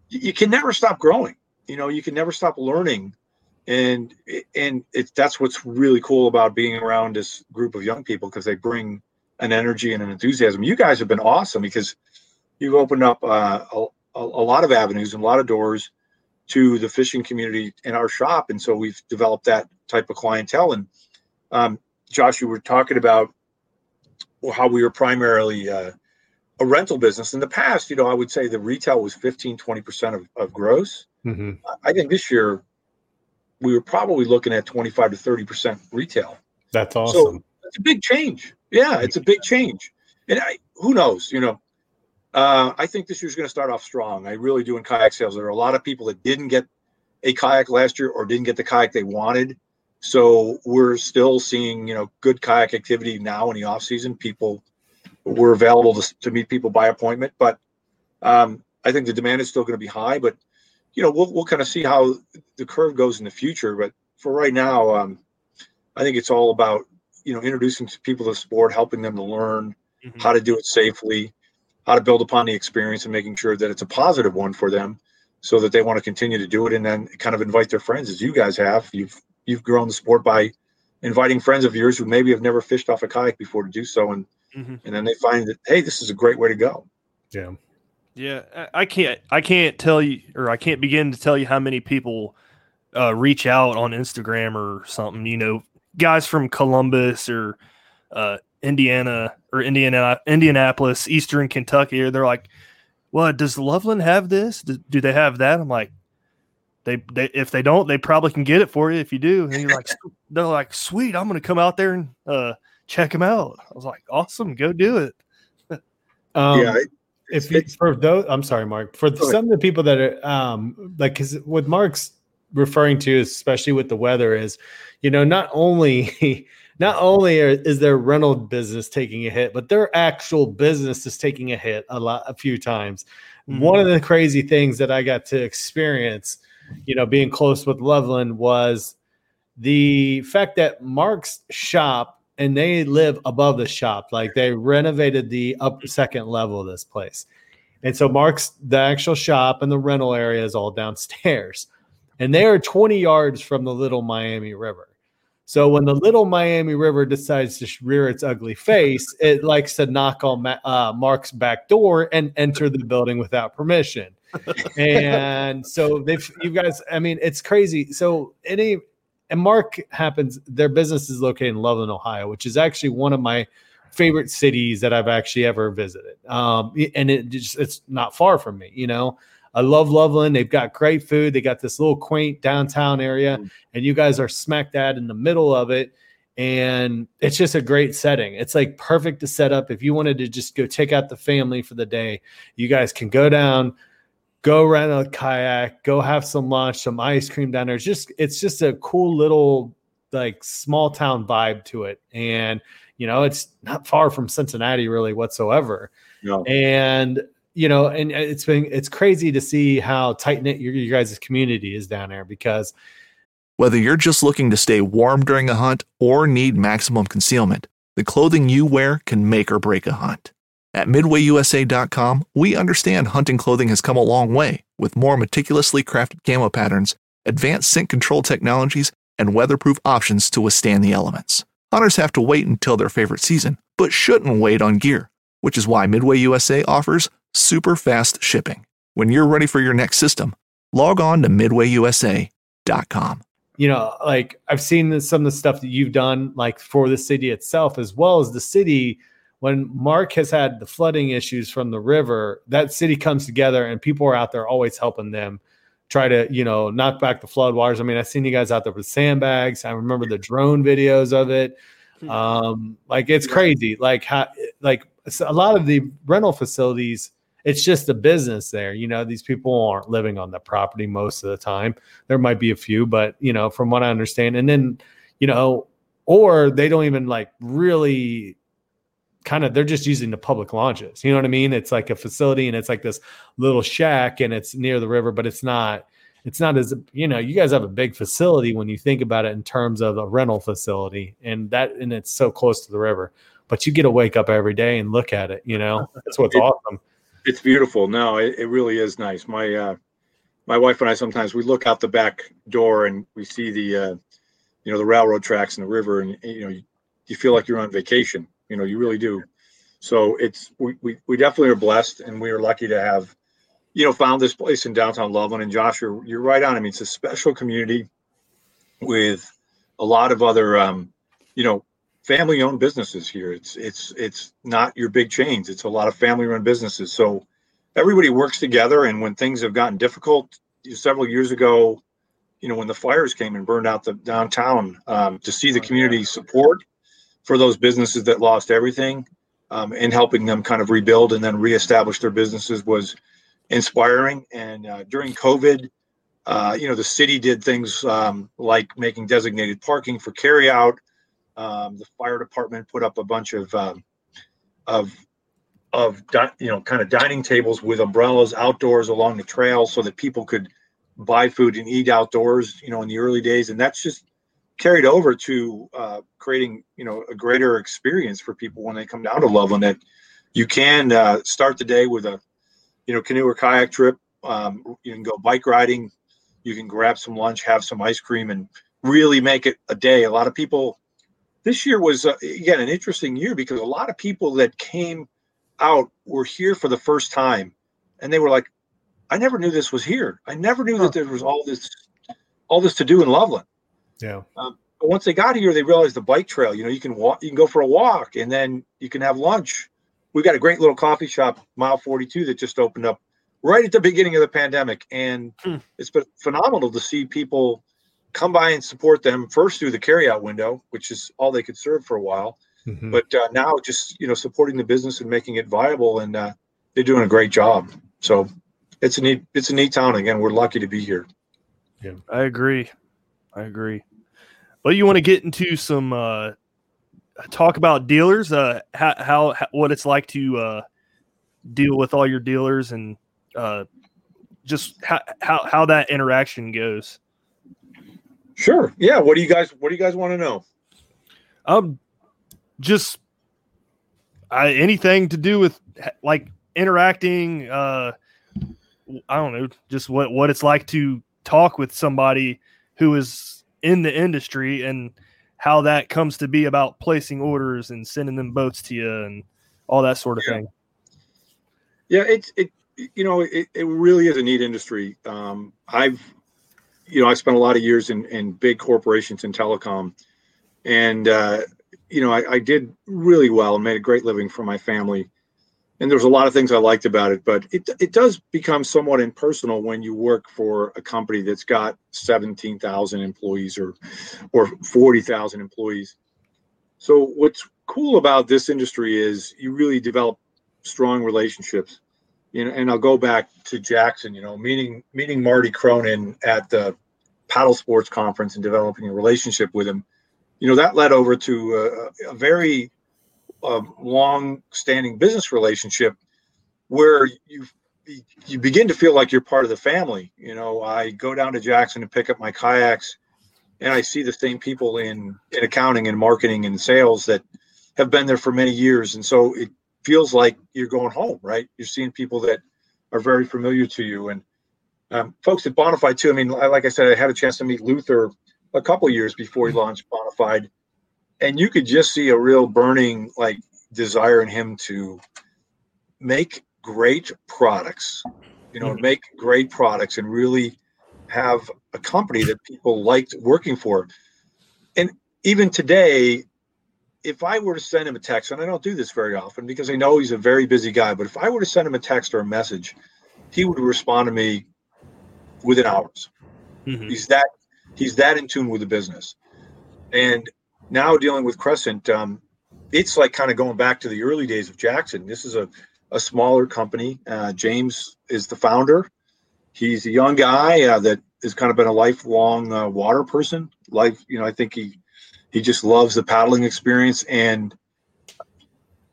You can never stop growing. You know, you can never stop learning and and it's that's what's really cool about being around this group of young people because they bring an energy and an enthusiasm. You guys have been awesome because you've opened up uh, a, a, lot of avenues and a lot of doors to the fishing community in our shop, and so we've developed that type of clientele. And um, Josh, you were talking about how we were primarily uh, a rental business in the past. You know, I would say the retail was 15, 20 percent of, of gross. Mm-hmm. I think this year we were probably looking at 25 to 30 percent retail. That's awesome. So it's a big change. Yeah, it's a big change. And I, who knows, you know, uh, I think this year's going to start off strong. I really do in kayak sales. There are a lot of people that didn't get a kayak last year or didn't get the kayak they wanted. So we're still seeing, you know, good kayak activity now in the off season. People were available to, to meet people by appointment, but um, I think the demand is still going to be high. But you know, we'll we'll kind of see how the curve goes in the future. But for right now, um, I think it's all about you know introducing people to sport helping them to learn mm-hmm. how to do it safely how to build upon the experience and making sure that it's a positive one for them so that they want to continue to do it and then kind of invite their friends as you guys have you've you've grown the sport by inviting friends of yours who maybe have never fished off a kayak before to do so and mm-hmm. and then they find that hey this is a great way to go yeah yeah i can't i can't tell you or i can't begin to tell you how many people uh, reach out on instagram or something you know guys from Columbus or uh, Indiana or Indiana, Indianapolis, Eastern Kentucky, or they're like, "Well, does Loveland have this? Do, do, they have that?" I'm like, "They, they, if they don't, they probably can get it for you if you do." And you're like, "They're like, sweet, I'm going to come out there and uh, check them out." I was like, "Awesome, go do it." um, yeah. If you, for those, I'm sorry, Mark. For some of the people that are um, like, because what Mark's referring to, especially with the weather, is you know, not only not only are, is their rental business taking a hit, but their actual business is taking a hit a lot, a few times. Mm-hmm. One of the crazy things that I got to experience, you know, being close with Loveland was the fact that Mark's shop and they live above the shop. Like they renovated the up second level of this place. And so Mark's the actual shop and the rental area is all downstairs. And they are 20 yards from the little Miami River. So when the little Miami River decides to rear its ugly face, it likes to knock on uh, Mark's back door and enter the building without permission. and so they've you guys, I mean, it's crazy. So any and Mark happens, their business is located in Loveland, Ohio, which is actually one of my favorite cities that I've actually ever visited. Um, and it just it's not far from me, you know. I love Loveland. They've got great food. They got this little quaint downtown area, mm. and you guys are smack dab in the middle of it. And it's just a great setting. It's like perfect to set up. If you wanted to just go take out the family for the day, you guys can go down, go rent a kayak, go have some lunch, some ice cream down there. It's just it's just a cool little like small town vibe to it. And you know, it's not far from Cincinnati really whatsoever. No. And you know, and it's been it's crazy to see how tight knit your, your guys' community is down there because whether you're just looking to stay warm during a hunt or need maximum concealment, the clothing you wear can make or break a hunt. At MidwayUSA.com, we understand hunting clothing has come a long way with more meticulously crafted camo patterns, advanced scent control technologies, and weatherproof options to withstand the elements. Hunters have to wait until their favorite season, but shouldn't wait on gear, which is why Midway USA offers super fast shipping. When you're ready for your next system, log on to midwayusa.com. You know, like I've seen some of the stuff that you've done, like for the city itself, as well as the city when Mark has had the flooding issues from the river, that city comes together and people are out there always helping them try to, you know, knock back the floodwaters. I mean, I've seen you guys out there with sandbags. I remember the drone videos of it. Hmm. Um, like it's crazy. Like how, like a lot of the rental facilities, it's just a business there. You know, these people aren't living on the property most of the time. There might be a few, but you know, from what I understand, and then, you know, or they don't even like really kind of they're just using the public launches. You know what I mean? It's like a facility and it's like this little shack and it's near the river, but it's not it's not as you know, you guys have a big facility when you think about it in terms of a rental facility and that and it's so close to the river. But you get to wake up every day and look at it, you know. That's what's it, awesome. It's beautiful. No, it, it really is nice. My uh my wife and I sometimes we look out the back door and we see the uh you know the railroad tracks and the river and you know you, you feel like you're on vacation you know, you really do. So it's we, we, we definitely are blessed and we are lucky to have, you know, found this place in downtown Loveland. And Josh, you're, you're right on. I mean, it's a special community with a lot of other, um, you know, family owned businesses here. It's it's it's not your big chains. It's a lot of family run businesses. So everybody works together. And when things have gotten difficult, several years ago, you know, when the fires came and burned out the downtown, um, to see the community support for those businesses that lost everything um, and helping them kind of rebuild and then reestablish their businesses was inspiring. And uh, during COVID, uh, you know, the city did things um, like making designated parking for carryout. Um, the fire department put up a bunch of um, of of you know kind of dining tables with umbrellas outdoors along the trail so that people could buy food and eat outdoors. You know, in the early days, and that's just carried over to uh, creating you know a greater experience for people when they come down to Loveland. That you can uh, start the day with a you know canoe or kayak trip. Um, you can go bike riding. You can grab some lunch, have some ice cream, and really make it a day. A lot of people. This year was uh, again an interesting year because a lot of people that came out were here for the first time, and they were like, "I never knew this was here. I never knew that there was all this all this to do in Loveland." Yeah. Um, but once they got here, they realized the bike trail. You know, you can walk, you can go for a walk, and then you can have lunch. We've got a great little coffee shop, Mile 42, that just opened up right at the beginning of the pandemic, and hmm. it's been phenomenal to see people come by and support them first through the carryout window, which is all they could serve for a while, mm-hmm. but uh, now just you know supporting the business and making it viable, and uh, they're doing a great job. So it's a neat it's a neat town. Again, we're lucky to be here. Yeah, I agree. I agree. But you want to get into some uh, talk about dealers, uh, how, how, how what it's like to uh, deal with all your dealers, and uh, just how, how how that interaction goes. Sure. Yeah. What do you guys What do you guys want to know? Um, just uh, anything to do with like interacting. Uh, I don't know, just what what it's like to talk with somebody who is in the industry and how that comes to be about placing orders and sending them boats to you and all that sort of Yeah. thing. Yeah, it's it you know it, it really is a neat industry. Um, I've you know I spent a lot of years in in big corporations in telecom, and uh, you know I, I did really well and made a great living for my family. And there's a lot of things I liked about it, but it it does become somewhat impersonal when you work for a company that's got seventeen thousand employees or or forty thousand employees. So what's cool about this industry is you really develop strong relationships. You know, and I'll go back to Jackson. You know, meeting meeting Marty Cronin at the paddle sports conference and developing a relationship with him. You know, that led over to a, a very um, long-standing business relationship where you you begin to feel like you're part of the family. You know, I go down to Jackson to pick up my kayaks, and I see the same people in in accounting and marketing and sales that have been there for many years, and so it feels like you're going home, right? You're seeing people that are very familiar to you, and um, folks at Bonafide too. I mean, li- like I said, I had a chance to meet Luther a couple years before he launched Bonafide, and you could just see a real burning like desire in him to make great products, you know, make great products and really have a company that people liked working for. And even today, if I were to send him a text, and I don't do this very often because I know he's a very busy guy, but if I were to send him a text or a message, he would respond to me within hours. Mhm. He's that he's that in tune with the business. And now dealing with Crescent, um, it's like kind of going back to the early days of Jackson. This is a, a smaller company. Uh, James is the founder. He's a young guy uh, that has kind of been a lifelong uh, water person. Life, you know, I think he he just loves the paddling experience. And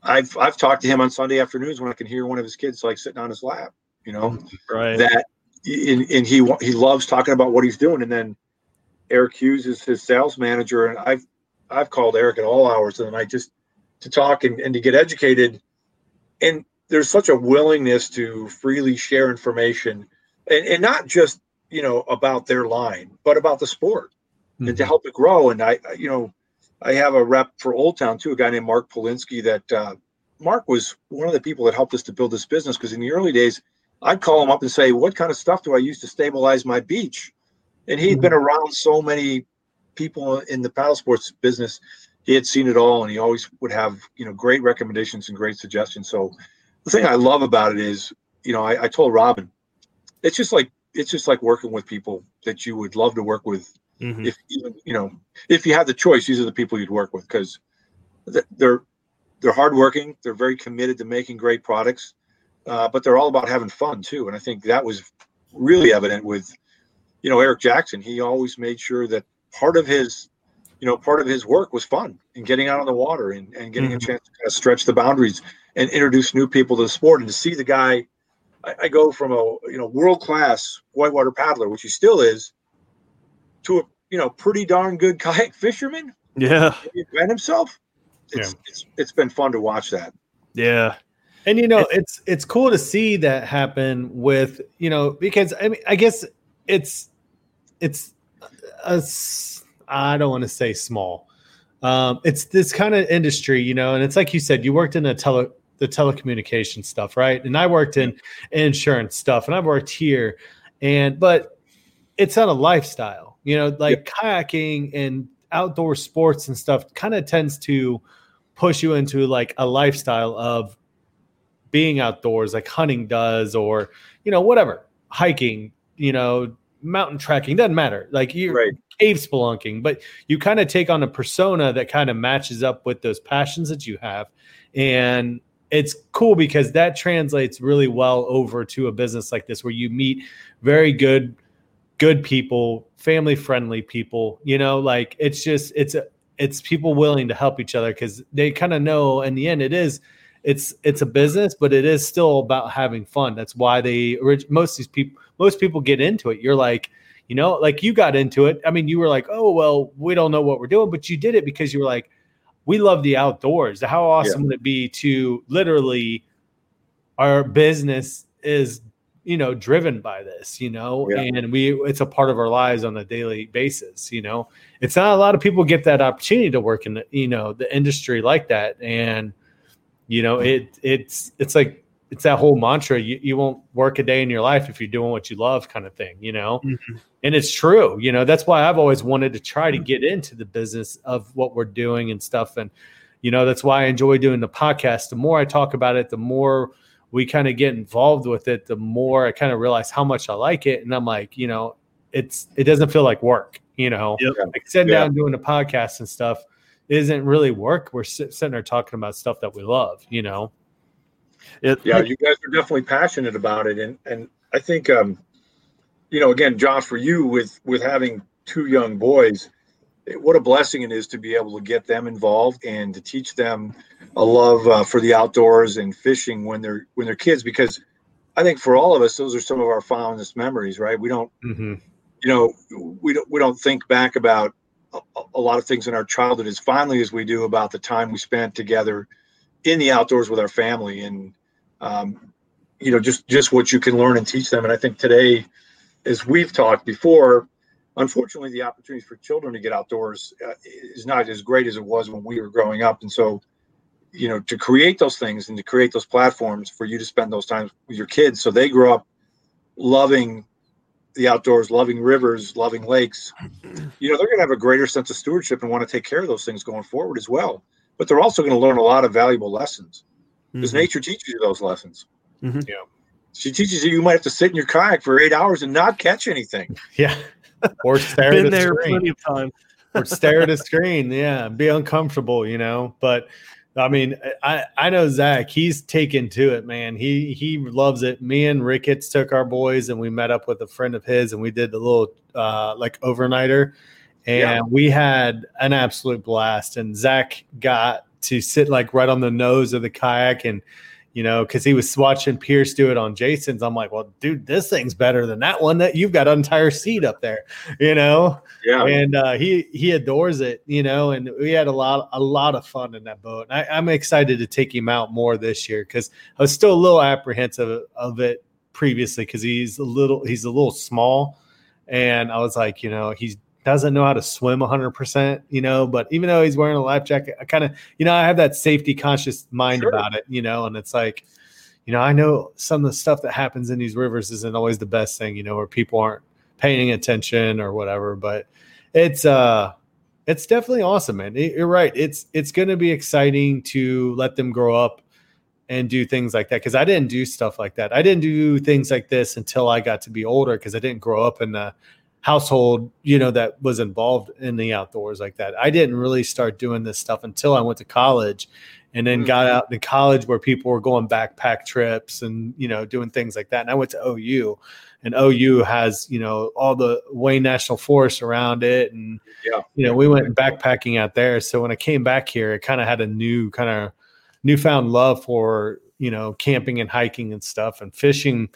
I've I've talked to him on Sunday afternoons when I can hear one of his kids like sitting on his lap. You know, Right. that and, and he he loves talking about what he's doing and then eric hughes is his sales manager and i've i've called eric at all hours of the night just to talk and, and to get educated. And there's such a willingness to freely share information and, and not just you know about their line but about the sport and to help it grow. And i I- you know i have a rep for old town too a guy named mark polinsky that uh, mark was one of the people that helped us to build this business because in the early days I'd call him up and say, "What kind of stuff do I use to stabilize my beach?" And he'd been around so many people in the paddle sports business; he had seen it all, and he always would have you know great recommendations and great suggestions. So the thing I love about it is, you know, I, I told Robin, it's just like it's just like working with people that you would love to work with. Mhm. If even you know, if you had the choice, these are the people you'd work with because they're they're hardworking, they're very committed to making great products uh, but they're all about having fun too. And I think that was really evident with, you know, Eric Jackson. He always made sure that part of his, you know, part of his work was fun and getting out on the water and, and getting a mm-hmm. chance to kind of stretch the boundaries and introduce new people to the sport. And to see the guy, I, I go from a you know world class whitewater paddler, which he still is, to a you know pretty darn good kayak fisherman. Yeah. He invent himself. It's, it's it's been fun to watch that. Yeah. And you know, it's it's cool to see that happen with you know because I mean I guess it's it's a I don't want to say small. Um, it's this kind of industry, you know, and it's like you said, you worked in a tele the telecommunication stuff, right? And I worked in insurance stuff, and I've worked here, and but it's not a lifestyle, you know, like kayaking and outdoor sports and stuff kind of tends to push you into like a lifestyle of being outdoors like hunting does or you know whatever hiking you know mountain trekking doesn't matter. Like you're Right. cave spelunking but you kind of take on a persona that kind of matches up with those passions that you have. And it's cool because that translates really well over to a business like this where you meet very good good people family friendly people you know? Like it's just it's a it's people willing to help each other because they kind of know in the end it is it's it's a business but it is still about having fun. That's why they most of these people most people get into it you're like you know like you got into it i mean you were like oh well we don't know what we're doing but you did it because you were like we love the outdoors. How awesome yeah. would it be to literally our business is you know driven by this you know yeah. and we it's a part of our lives on a daily basis you know it's not a lot of people get that opportunity to work in the you know the industry like that and you know it it's it's like it's that whole mantra you, you won't work a day in your life if you're doing what you love kind of thing you know mm-hmm. and it's true you know that's why i've always wanted to try to get into the business of what we're doing and stuff and you know that's why i enjoy doing the podcast the more i talk about it the more we kind of get involved with it, the more I kind of realize how much I like it. And I'm like, you know, it's it doesn't feel like work, you know. Yep. Like sitting yeah. down doing a podcast and stuff isn't really work. We're sitting there talking about stuff that we love, you know. It, yeah, you guys are definitely passionate about it, and and I think, um, you know, again, Josh, for you with with having two young boys, what a blessing it is to be able to get them involved and to teach them a love uh, for the outdoors and fishing when they're when they're kids because i think for all of us those are some of our fondest memories right we don't mm-hmm. you know we don't we don't think back about a, a, lot of things in our childhood as fondly as we do about the time we spent together in the outdoors with our family and um, you know just just what you can learn and teach them and i think today as we've talked before unfortunately, the opportunities for children to get outdoors uh, is not as great as it was when we were growing up. And so, you know, to create those things and to create those platforms for you to spend those times with your kids so they grow up loving the outdoors, loving rivers, loving lakes, you know, they're going to have a greater sense of stewardship and want to take care of those things going forward as well. But they're also going to learn a lot of valuable lessons because mm-hmm. nature teaches you those lessons. Mm-hmm. Yeah. She teaches you you might have to sit in your kayak for eight hours and not catch anything. Yeah or stare Been at a there screen. plenty of times. or stare at a screen. Yeah, be uncomfortable, you know. But I mean, I I know Zach. He's taken to it, man. He he loves it. Me and Ricketts took our boys, and we met up with a friend of his, and we did the little uh, like overnighter, and yeah. we had an absolute blast. And Zach got to sit like right on the nose of the kayak and you know, because he was watching Pierce do it on Jason's. I'm like, well, dude, this thing's better than that one that you've got an entire seat up there, you know. Yeah. And uh, he he adores it, you know, and we had a lot a lot of fun in that boat. I, I'm excited to take him out more this year because I was still a little apprehensive of it previously because he's a little he's a little small, and I was like, you know, he's doesn't know how to swim 100%, you know, but even though he's wearing a life jacket, I kind of, you know, I have that safety conscious mind sure. about it, you know, and it's like, you know, I know some of the stuff that happens in these rivers isn't always the best thing, you know, where people aren't paying attention or whatever, but it's, uh, it's definitely awesome, man. You're right. It's, it's going to be exciting to let them grow up and do things like that because I didn't do stuff like that. I didn't do things like this until I got to be older because I didn't grow up in the household, you know, that was involved in the outdoors like that. I didn't really start doing this stuff until I went to college and then mm-hmm. got out in college where people were going backpack trips and, you know, doing things like that. And I went to OU and OU has, you know, all the Wayne National Forest around it. And, yeah. you know, we went backpacking out there. So when I came back here, it kind of had a new kind of newfound love for, you know, camping and hiking and stuff and fishing.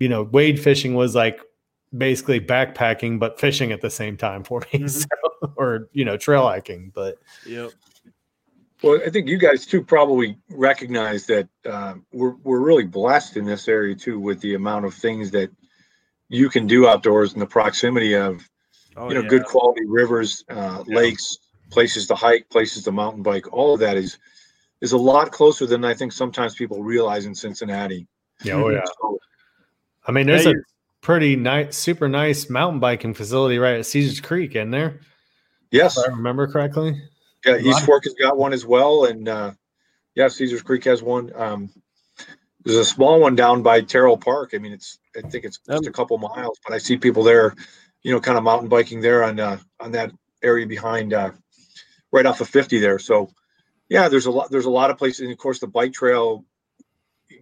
You know, wade fishing was like basically backpacking but fishing at the same time for me mm-hmm. so, or you know trail hiking but yep well i think you guys too probably recognize that uh, we're, we're really blessed in this area too with the amount of things that you can do outdoors in the proximity of oh, you know yeah. good quality rivers uh, yeah. lakes places to hike places to mountain bike all of that is is a lot closer than i think sometimes people realize in cincinnati yeah oh yeah so, I mean, there's a pretty nice, super nice mountain biking facility right at Caesars Creek, in there. Yes, if I remember correctly. Yeah, East Fork has got one as well, and uh, yeah, Caesars Creek has one. Um, there's a small one down by Terrell Park. I mean, it's I think it's just a couple miles, but I see people there, you know, kind of mountain biking there on uh, on that area behind, uh, right off of 50 there. So, yeah, there's a lot there's a lot of places, and of course the bike trail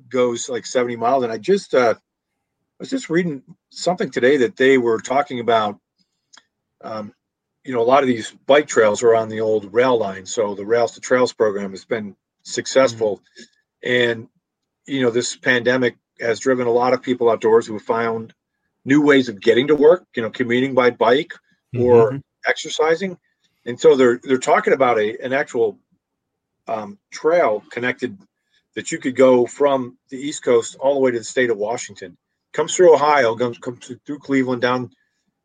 goes like 70 miles. And I just uh, I was just reading something today that they were talking about. Um, you know, a lot of these bike trails are on the old rail line, so the Rails to Trails program has been successful, mm-hmm. and you know, this pandemic has driven a lot of people outdoors who have found new ways of getting to work. You know, commuting by bike or mm-hmm. exercising, And so they're they're talking about a an actual um, trail connected that you could go from the East Coast all the way to the state of Washington. Comes through Ohio, comes comes through Cleveland, down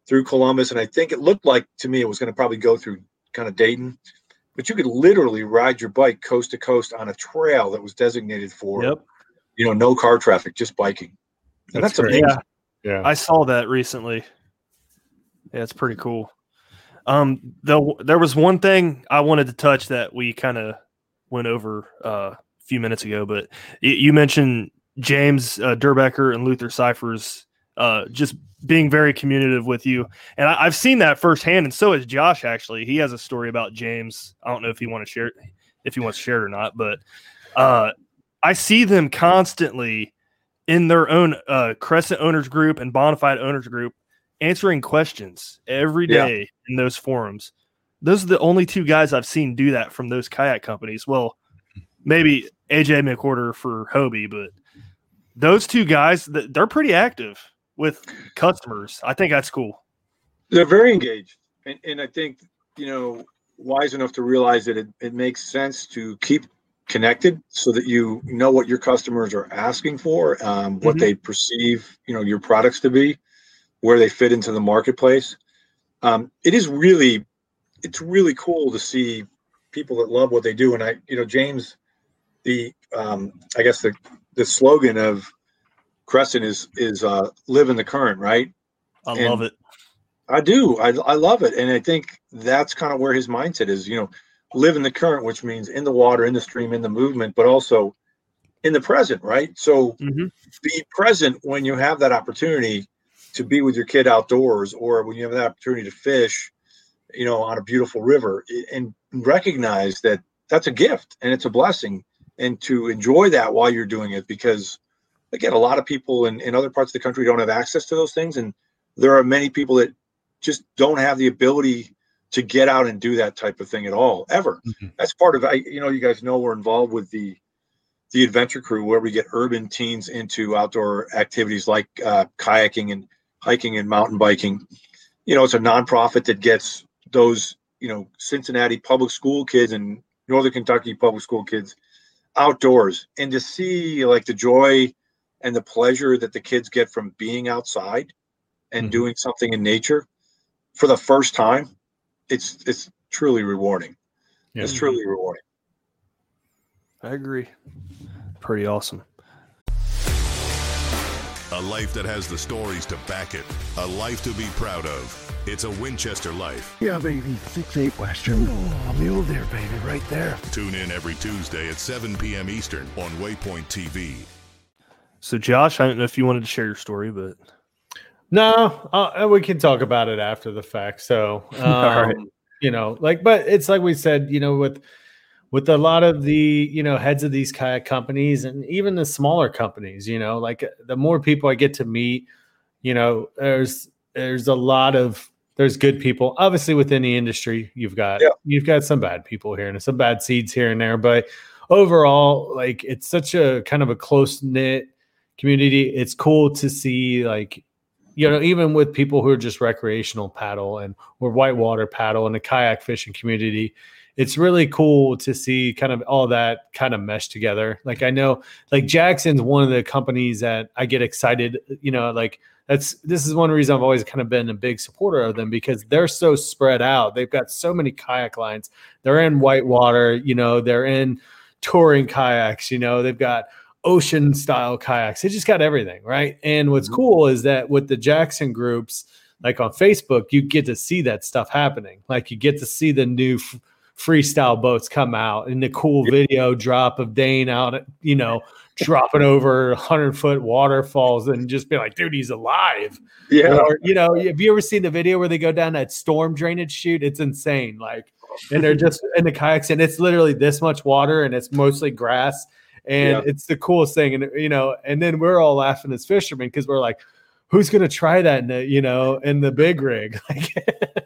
through Columbus, and I think it looked like to me it was going to probably go through kind of Dayton, but you could literally ride your bike coast to coast on a trail that was designated for, Yep. you know, no car traffic, just biking. And That's that's, amazing. Yeah. Yeah. I saw that recently. Yeah, it's pretty cool. Um, though there was one thing I wanted to touch that we kind of went over uh, a few minutes ago, but y- you mentioned James uh, Durbecker and Luther Cifers uh, just being very communicative with you, and I, I've seen that firsthand, and so has Josh. Actually, he has a story about James. I don't know if he want to share it, if he wants to share it or not, but uh, I see them constantly in their own uh, Crescent owners group and Bonafide owners group answering questions every day Yeah. in those forums. Those are the only two guys I've seen do that from those kayak companies. Well, maybe AJ McWhorter for Hobie, but those two guys, they're pretty active with customers. I think that's cool. They're very engaged, and and I think you know wise enough to realize that it, it makes sense to keep connected so that you know what your customers are asking for, um, what Mhm. they perceive you know your products to be, where they fit into the marketplace. Um, it is really, it's really cool to see people that love what they do, and I you know James, the um, I guess the the slogan of Crescent is is uh, live in the current, right? I And- love it. I do. I, I love it. And I think that's kind of where his mindset is, you know, live in the current, which means in the water, in the stream, in the movement, but also in the present, right? So Mhm. be present when you have that opportunity to be with your kid outdoors or when you have that opportunity to fish, you know, on a beautiful river and recognize that that's a gift and it's a blessing and to enjoy that while you're doing it because again, a lot of people in, in other parts of the country don't have access to those things. And there are many people that just don't have the ability to get out and do that type of thing at all ever Mhm. that's part of i you know you guys know we're involved with the the adventure crew where we get urban teens into outdoor activities like uh, kayaking and hiking and mountain biking you know it's a nonprofit that gets those you know cincinnati public school kids and northern kentucky public school kids outdoors and to see like the joy and the pleasure that the kids get from being outside and Mhm. doing something in nature for the first time it's it's truly rewarding Yeah. it's truly rewarding I agree. Pretty awesome. A life that has the stories to back it. A life to be proud of. It's a Winchester life. Yeah, baby. Six eight Western. Oh, mule deer, baby, right there. Tune in every Tuesday at 7 p.m. Eastern on Waypoint TV. So, Josh, I don't know if you wanted to share your story, but No, uh, we can talk about it after the fact. So, um, right. you know, like, but it's like we said, you know, with with a lot of the you know heads of these kayak companies and even the smaller companies, you know, like the more people I get to meet, you know, there's there's a lot of there's good people. Obviously, within the industry, you've got Yeah. you've got some bad people here and some bad seeds here and there, but overall, like it's such a kind of a close knit community. It's cool to see like you know, even with people who are just recreational paddle and or whitewater paddle and the kayak fishing community, it's really cool to see kind of all that kind of mesh together. Like I know, like Jackson's one of the companies that I get excited. You know, like that's this is one reason I've always kind of been a big supporter of them because they're so spread out. They've got so many kayak lines. They're in whitewater. You know, they're in touring kayaks. You know, they've got ocean style kayaks. They just got everything, right? And what's mm-hmm. cool is that with the Jackson groups, like on Facebook, you get to see that stuff happening. Like you get to see the new f- freestyle boats come out and the cool video drop of Dane out, you know, dropping over 100 foot waterfalls and just be like, dude, he's alive. yeah Or, you know, have you ever seen the video where they go down that storm drainage chute? It's insane. Like, and they're just in the kayaks, and it's literally this much water, and it's mostly grass, and Yeah. it's the coolest thing. And you know, and then we're all laughing as fishermen because we're like, who's gonna try that? In the, you know, in the big rig, like.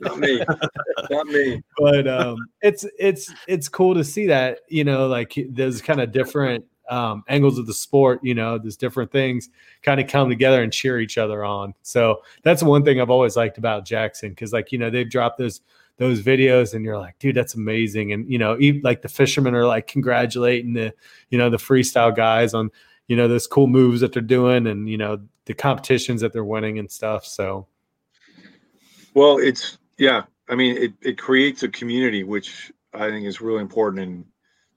not me not me but um it's it's it's cool to see that you know like there's kind of different um angles of the sport you know there's different things kind of come together and cheer each other on so that's one thing i've always liked about jackson because like you know they've dropped those those videos and you're like, dude, that's amazing. And you know, even, like the fishermen are like congratulating the, you know, the freestyle guys on, you know, those cool moves that they're doing and you know, the competitions that they're winning and stuff. So well, it's yeah. I mean, it, it creates a community, which I think is really important and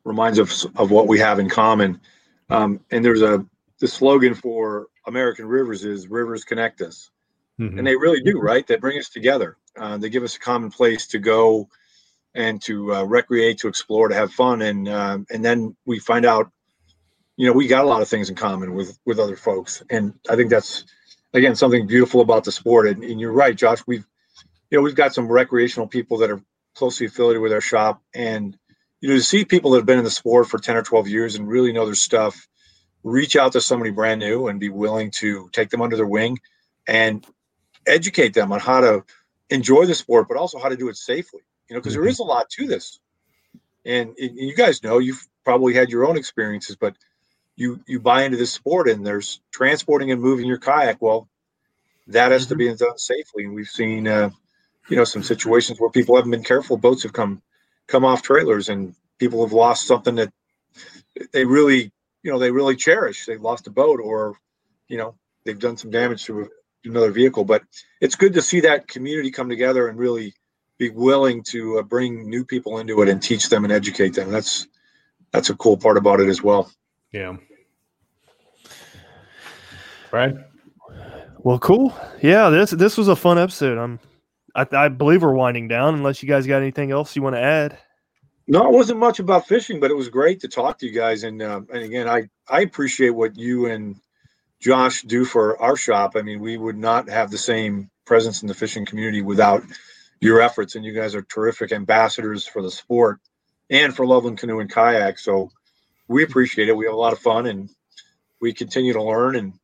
reminds us of what we have in common. Um, and there's a the slogan for American Rivers is "Rivers connect us," mm-hmm. and they really do, right? They bring us together. Uh, they give us a common place to go and to uh, recreate, to explore, to have fun, and uh, and then we find out, you know, we got a lot of things in common with with other folks, and I think that's again something beautiful about the sport. And, and you're right, Josh. We've you know we've got some recreational people that are closely affiliated with our shop, and you know to see people that have been in the sport for 10 or 12 years and really know their stuff reach out to somebody brand new and be willing to take them under their wing and educate them on how to enjoy the sport, but also how to do it safely. You know, because mm-hmm. there is a lot to this, and, and you guys know you've probably had your own experiences, but you you buy into this sport and there's transporting and moving your kayak. Well, that has mm-hmm. to be done safely, and we've seen uh, you know some situations where people haven't been careful. Boats have come come off trailers, and people have lost something that they really you know they really cherish. They've lost a boat, or you know they've done some damage to another vehicle. But it's good to see that community come together and really be willing to uh, bring new people into it and teach them and educate them. That's that's a cool part about it as well. Yeah. Brad. Well, cool. Yeah, this this was a fun episode. I'm, I, I believe we're winding down. Unless you guys got anything else you want to add. No, it wasn't much about fishing, but it was great to talk to you guys. And uh, and again, I I appreciate what you and Josh do for our shop. I mean, we would not have the same presence in the fishing community without your efforts, and you guys are terrific ambassadors for the sport and for Loveland Canoe and Kayak. So we appreciate it. We have a lot of fun, and we continue to learn and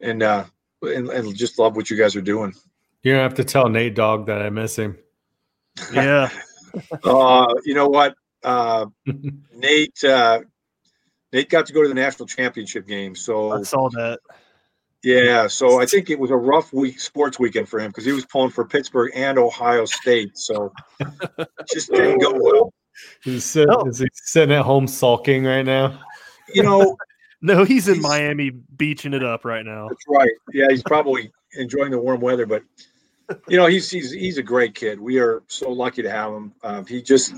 and uh, and, and just love what you guys are doing. You're gonna have to tell Nate Dog that I miss him. Yeah. uh, you know what? Uh, Nate uh, Nate got to go to the national championship game. So I saw that. Yeah, so I think it was a rough week, sports weekend for him because he was pulling for Pittsburgh and Ohio State. So just didn't go well. He's sitting, oh. is he sitting at home sulking right now? You know, no, he's in Miami beaching it up right now. That's right. Yeah, he's probably enjoying the warm weather, but you know, he's he's he's a great kid. We are so lucky to have him. Um, he just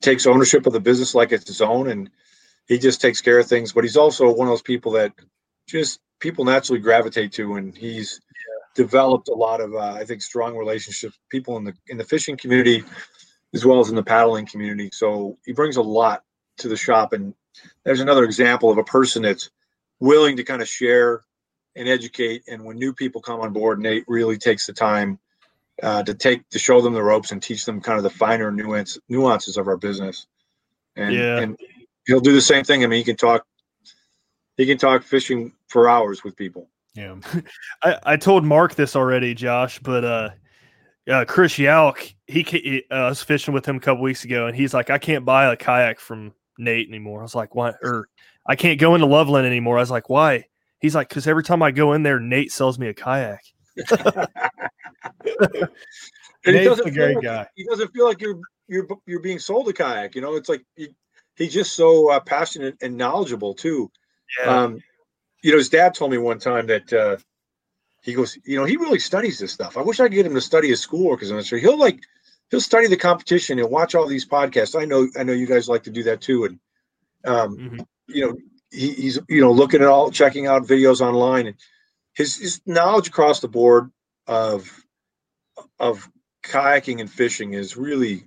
takes ownership of the business like it's his own, and he just takes care of things. But he's also one of those people that just people naturally gravitate to, and he's yeah. developed a lot of, uh, I think, strong relationships people in the in the fishing community as well as in the paddling community. So he brings a lot to the shop, and there's another example of a person that's willing to kind of share and educate. And when new people come on board, Nate really takes the time uh, to take to show them the ropes and teach them kind of the finer nuance nuances of our business. And, yeah. and he'll do the same thing. I mean, he can talk he can talk fishing for hours with people. Yeah. I, I told Mark this already, Josh, but uh uh, Chris Yalk, he, he uh, I was fishing with him a couple weeks ago, and he's like, I can't buy a kayak from Nate anymore. I was like, why? Or I can't go into Loveland anymore. I was like, why? He's like, because every time I go in there, Nate sells me a kayak. and he doesn't a great like, guy. He doesn't feel like you're you're you're being sold a kayak. You know, it's like he, he's just so uh, passionate and knowledgeable too. Yeah. Um, you know, his dad told me one time that uh, he goes, you know, he really studies this stuff. I wish I could get him to study his schoolwork as an instructor. He'll like he'll study the competition. And watch all these podcasts. I know I know you guys like to do that too, and um, mm-hmm. you know he, he's you know looking at all checking out videos online. And his his knowledge across the board of of kayaking and fishing is really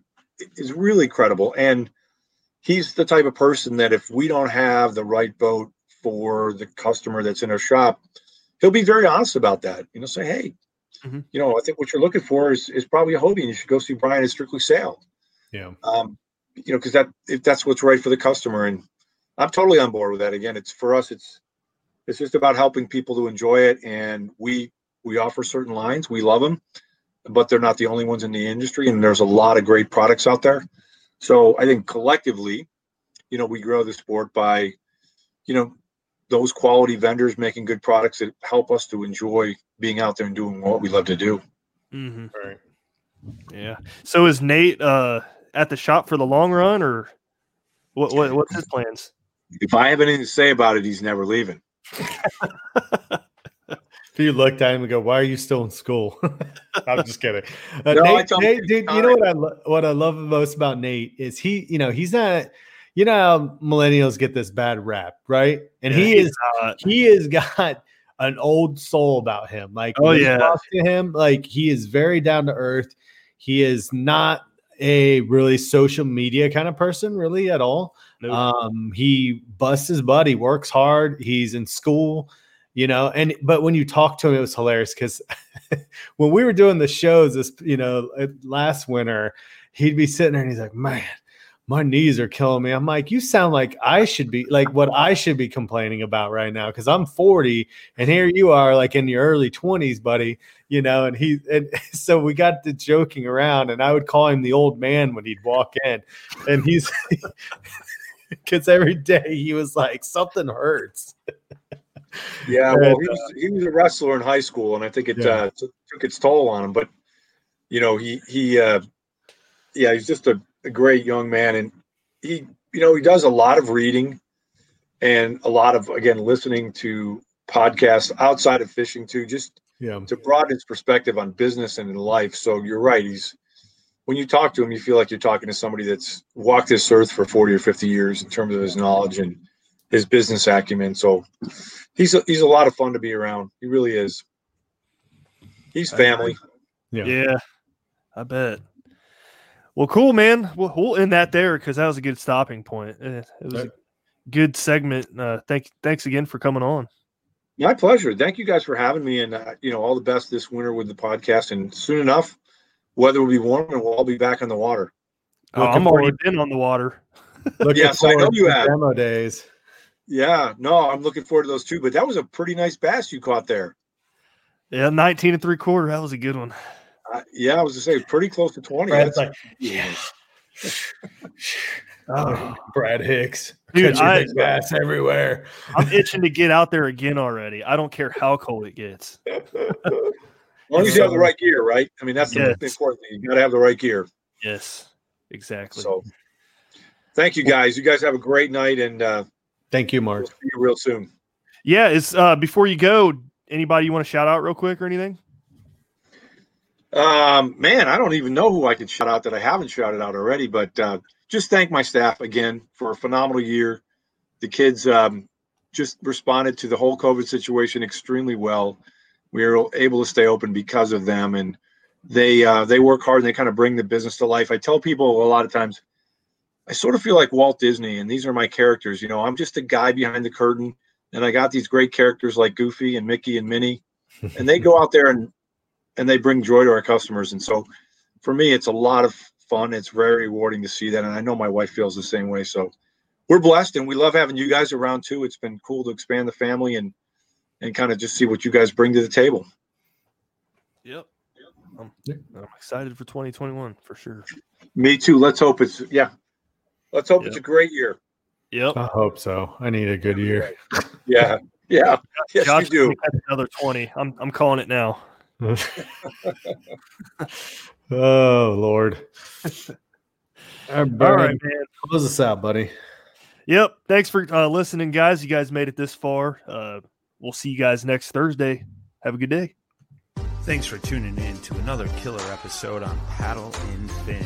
is really credible and he's the type of person that if we don't have the right boat for the customer that's in our shop he'll be very honest about that. You know say hey mm-hmm. you know i think what you're looking for is is probably a hobie and you should go see brian at strictly sail yeah um you know because that if that's what's right for the customer and I'm totally on board with that. Again, it's for us. It's it's just about helping people to enjoy it, and we we offer certain lines. We love them, but they're not the only ones in the industry, and there's a lot of great products out there. So I think collectively, you know, we grow the sport by, you know, those quality vendors making good products that help us to enjoy being out there and doing what we love to do. Mm-hmm. Right. Yeah. So is Nate uh, at the shop for the long run, or what, what? What's his plans? If I have anything to say about it, he's never leaving. If you looked at him and go, "Why are you still in school?" I'm just kidding. Uh, No, Nate, Nate, dude, you know what I lo- what I love most about Nate is he, you know, he's not. You know how millennials get this bad rap, right? And he is not. he has got an old soul about him. Like, Oh, yeah. talk to him, like he is very down to earth. He is not a really social media kind of person, really at all. Nope. Um, he busts his butt. He works hard. He's in school, you know. And but when you talk to him, it was hilarious because when we were doing the shows this, you know, uh, last winter, he'd be sitting there and he's like, "Man, my knees are killing me." I'm like, "You sound like I should be like what I should be complaining about right now because I'm 40 and here you are like in your early 20s, buddy." You know, and he and so we got to joking around, and I would call him the old man when he'd walk in, and he's because every day he was like something hurts. Yeah, well, he was, he was a wrestler in high school, and I think it Yeah. uh, took, took its toll on him. But you know, he he, uh, yeah, he's just a, a great young man, and he, you know, he does a lot of reading and a lot of again listening to podcasts outside of fishing too, just Yeah, to broaden his perspective on business and in life. So you're right. He's when you talk to him, you feel like you're talking to somebody that's walked this earth for 40 or 50 years in terms of his knowledge and his business acumen. So he's a, he's a lot of fun to be around. He really is. He's family. yeah, Yeah, I bet. Well, cool, man. We'll, we'll end that there because that was a good stopping point. Eh, It was a good segment. Uh, thank, thanks again for coming on. My pleasure. Thank you guys for having me, and uh, you know all the best this winter with the podcast. And soon enough, weather will be warm, and we'll all be back on the water. Oh, I'm already forward- been on the water. Looking Yes, I know you have. demo days. Yeah, no, I'm looking forward to those too. But that was a pretty nice bass you caught there. Yeah, 19 and three quarter. That was a good one. Uh, yeah, I was to say pretty close to 20. Brad's That's- like, Oh, Brad Hicks, Dude, catching I- big bass everywhere. I'm itching to get out there again already. I don't care how cold it gets. As long as you have the right gear, right? I mean, that's the Yes. most important thing. You got to have the right gear. Yes, exactly. So, thank you guys. You guys have a great night, and uh, Thank you, we'll Mark. see you real soon. yeah, it's uh before you go, anybody you want to shout out real quick or anything? Um, man, I don't even know who I can shout out that I haven't shouted out already, but uh, just thank my staff again for a phenomenal year. The kids um, just responded to the whole COVID situation extremely well. We were able to stay open because of them, and they uh, they work hard and they kind of bring the business to life. I tell people a lot of times, I sort of feel like Walt Disney, and these are my characters. You know, I'm just a guy behind the curtain, and I got these great characters like Goofy and Mickey and Minnie, and they go out there and and they bring joy to our customers. And so for me, it's a lot of fun. It's very rewarding to see that. And I know my wife feels the same way. So we're blessed and we love having you guys around too. It's been cool to expand the family and and kind of just see what you guys bring to the table. Yep. I'm, I'm excited for 2021 for sure. Me too. Let's hope it's yeah. Let's hope it's a great year. Yep. I hope so. I need a good year. Yeah. Yeah. Yes, Josh you do. gonna another 20. I'm I'm calling it now. oh Lord. All All right, right, man. close us out, buddy. Yep. Thanks for uh, listening, guys. You guys made it this far. Uh, we'll see you guys next Thursday. Have a good day. Thanks for tuning in to another killer episode on Paddle and Fin.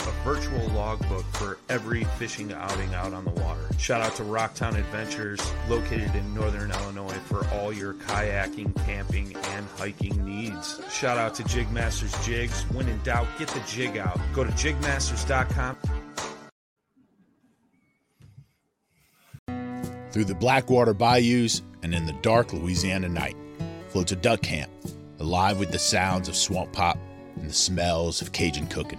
a virtual logbook for every fishing outing out on the water. Shout out to Rocktown Adventures, located in northern Illinois, for all your kayaking, camping, and hiking needs. Shout out to Jigmasters Jigs. When in doubt, get the jig out. Go to jigmasters.com. Through the Blackwater bayous and in the dark Louisiana night floats a duck camp, alive with the sounds of swamp pop, and the smells of Cajun cooking.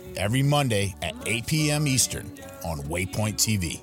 every Monday at 8 p.m. Eastern on Waypoint TV.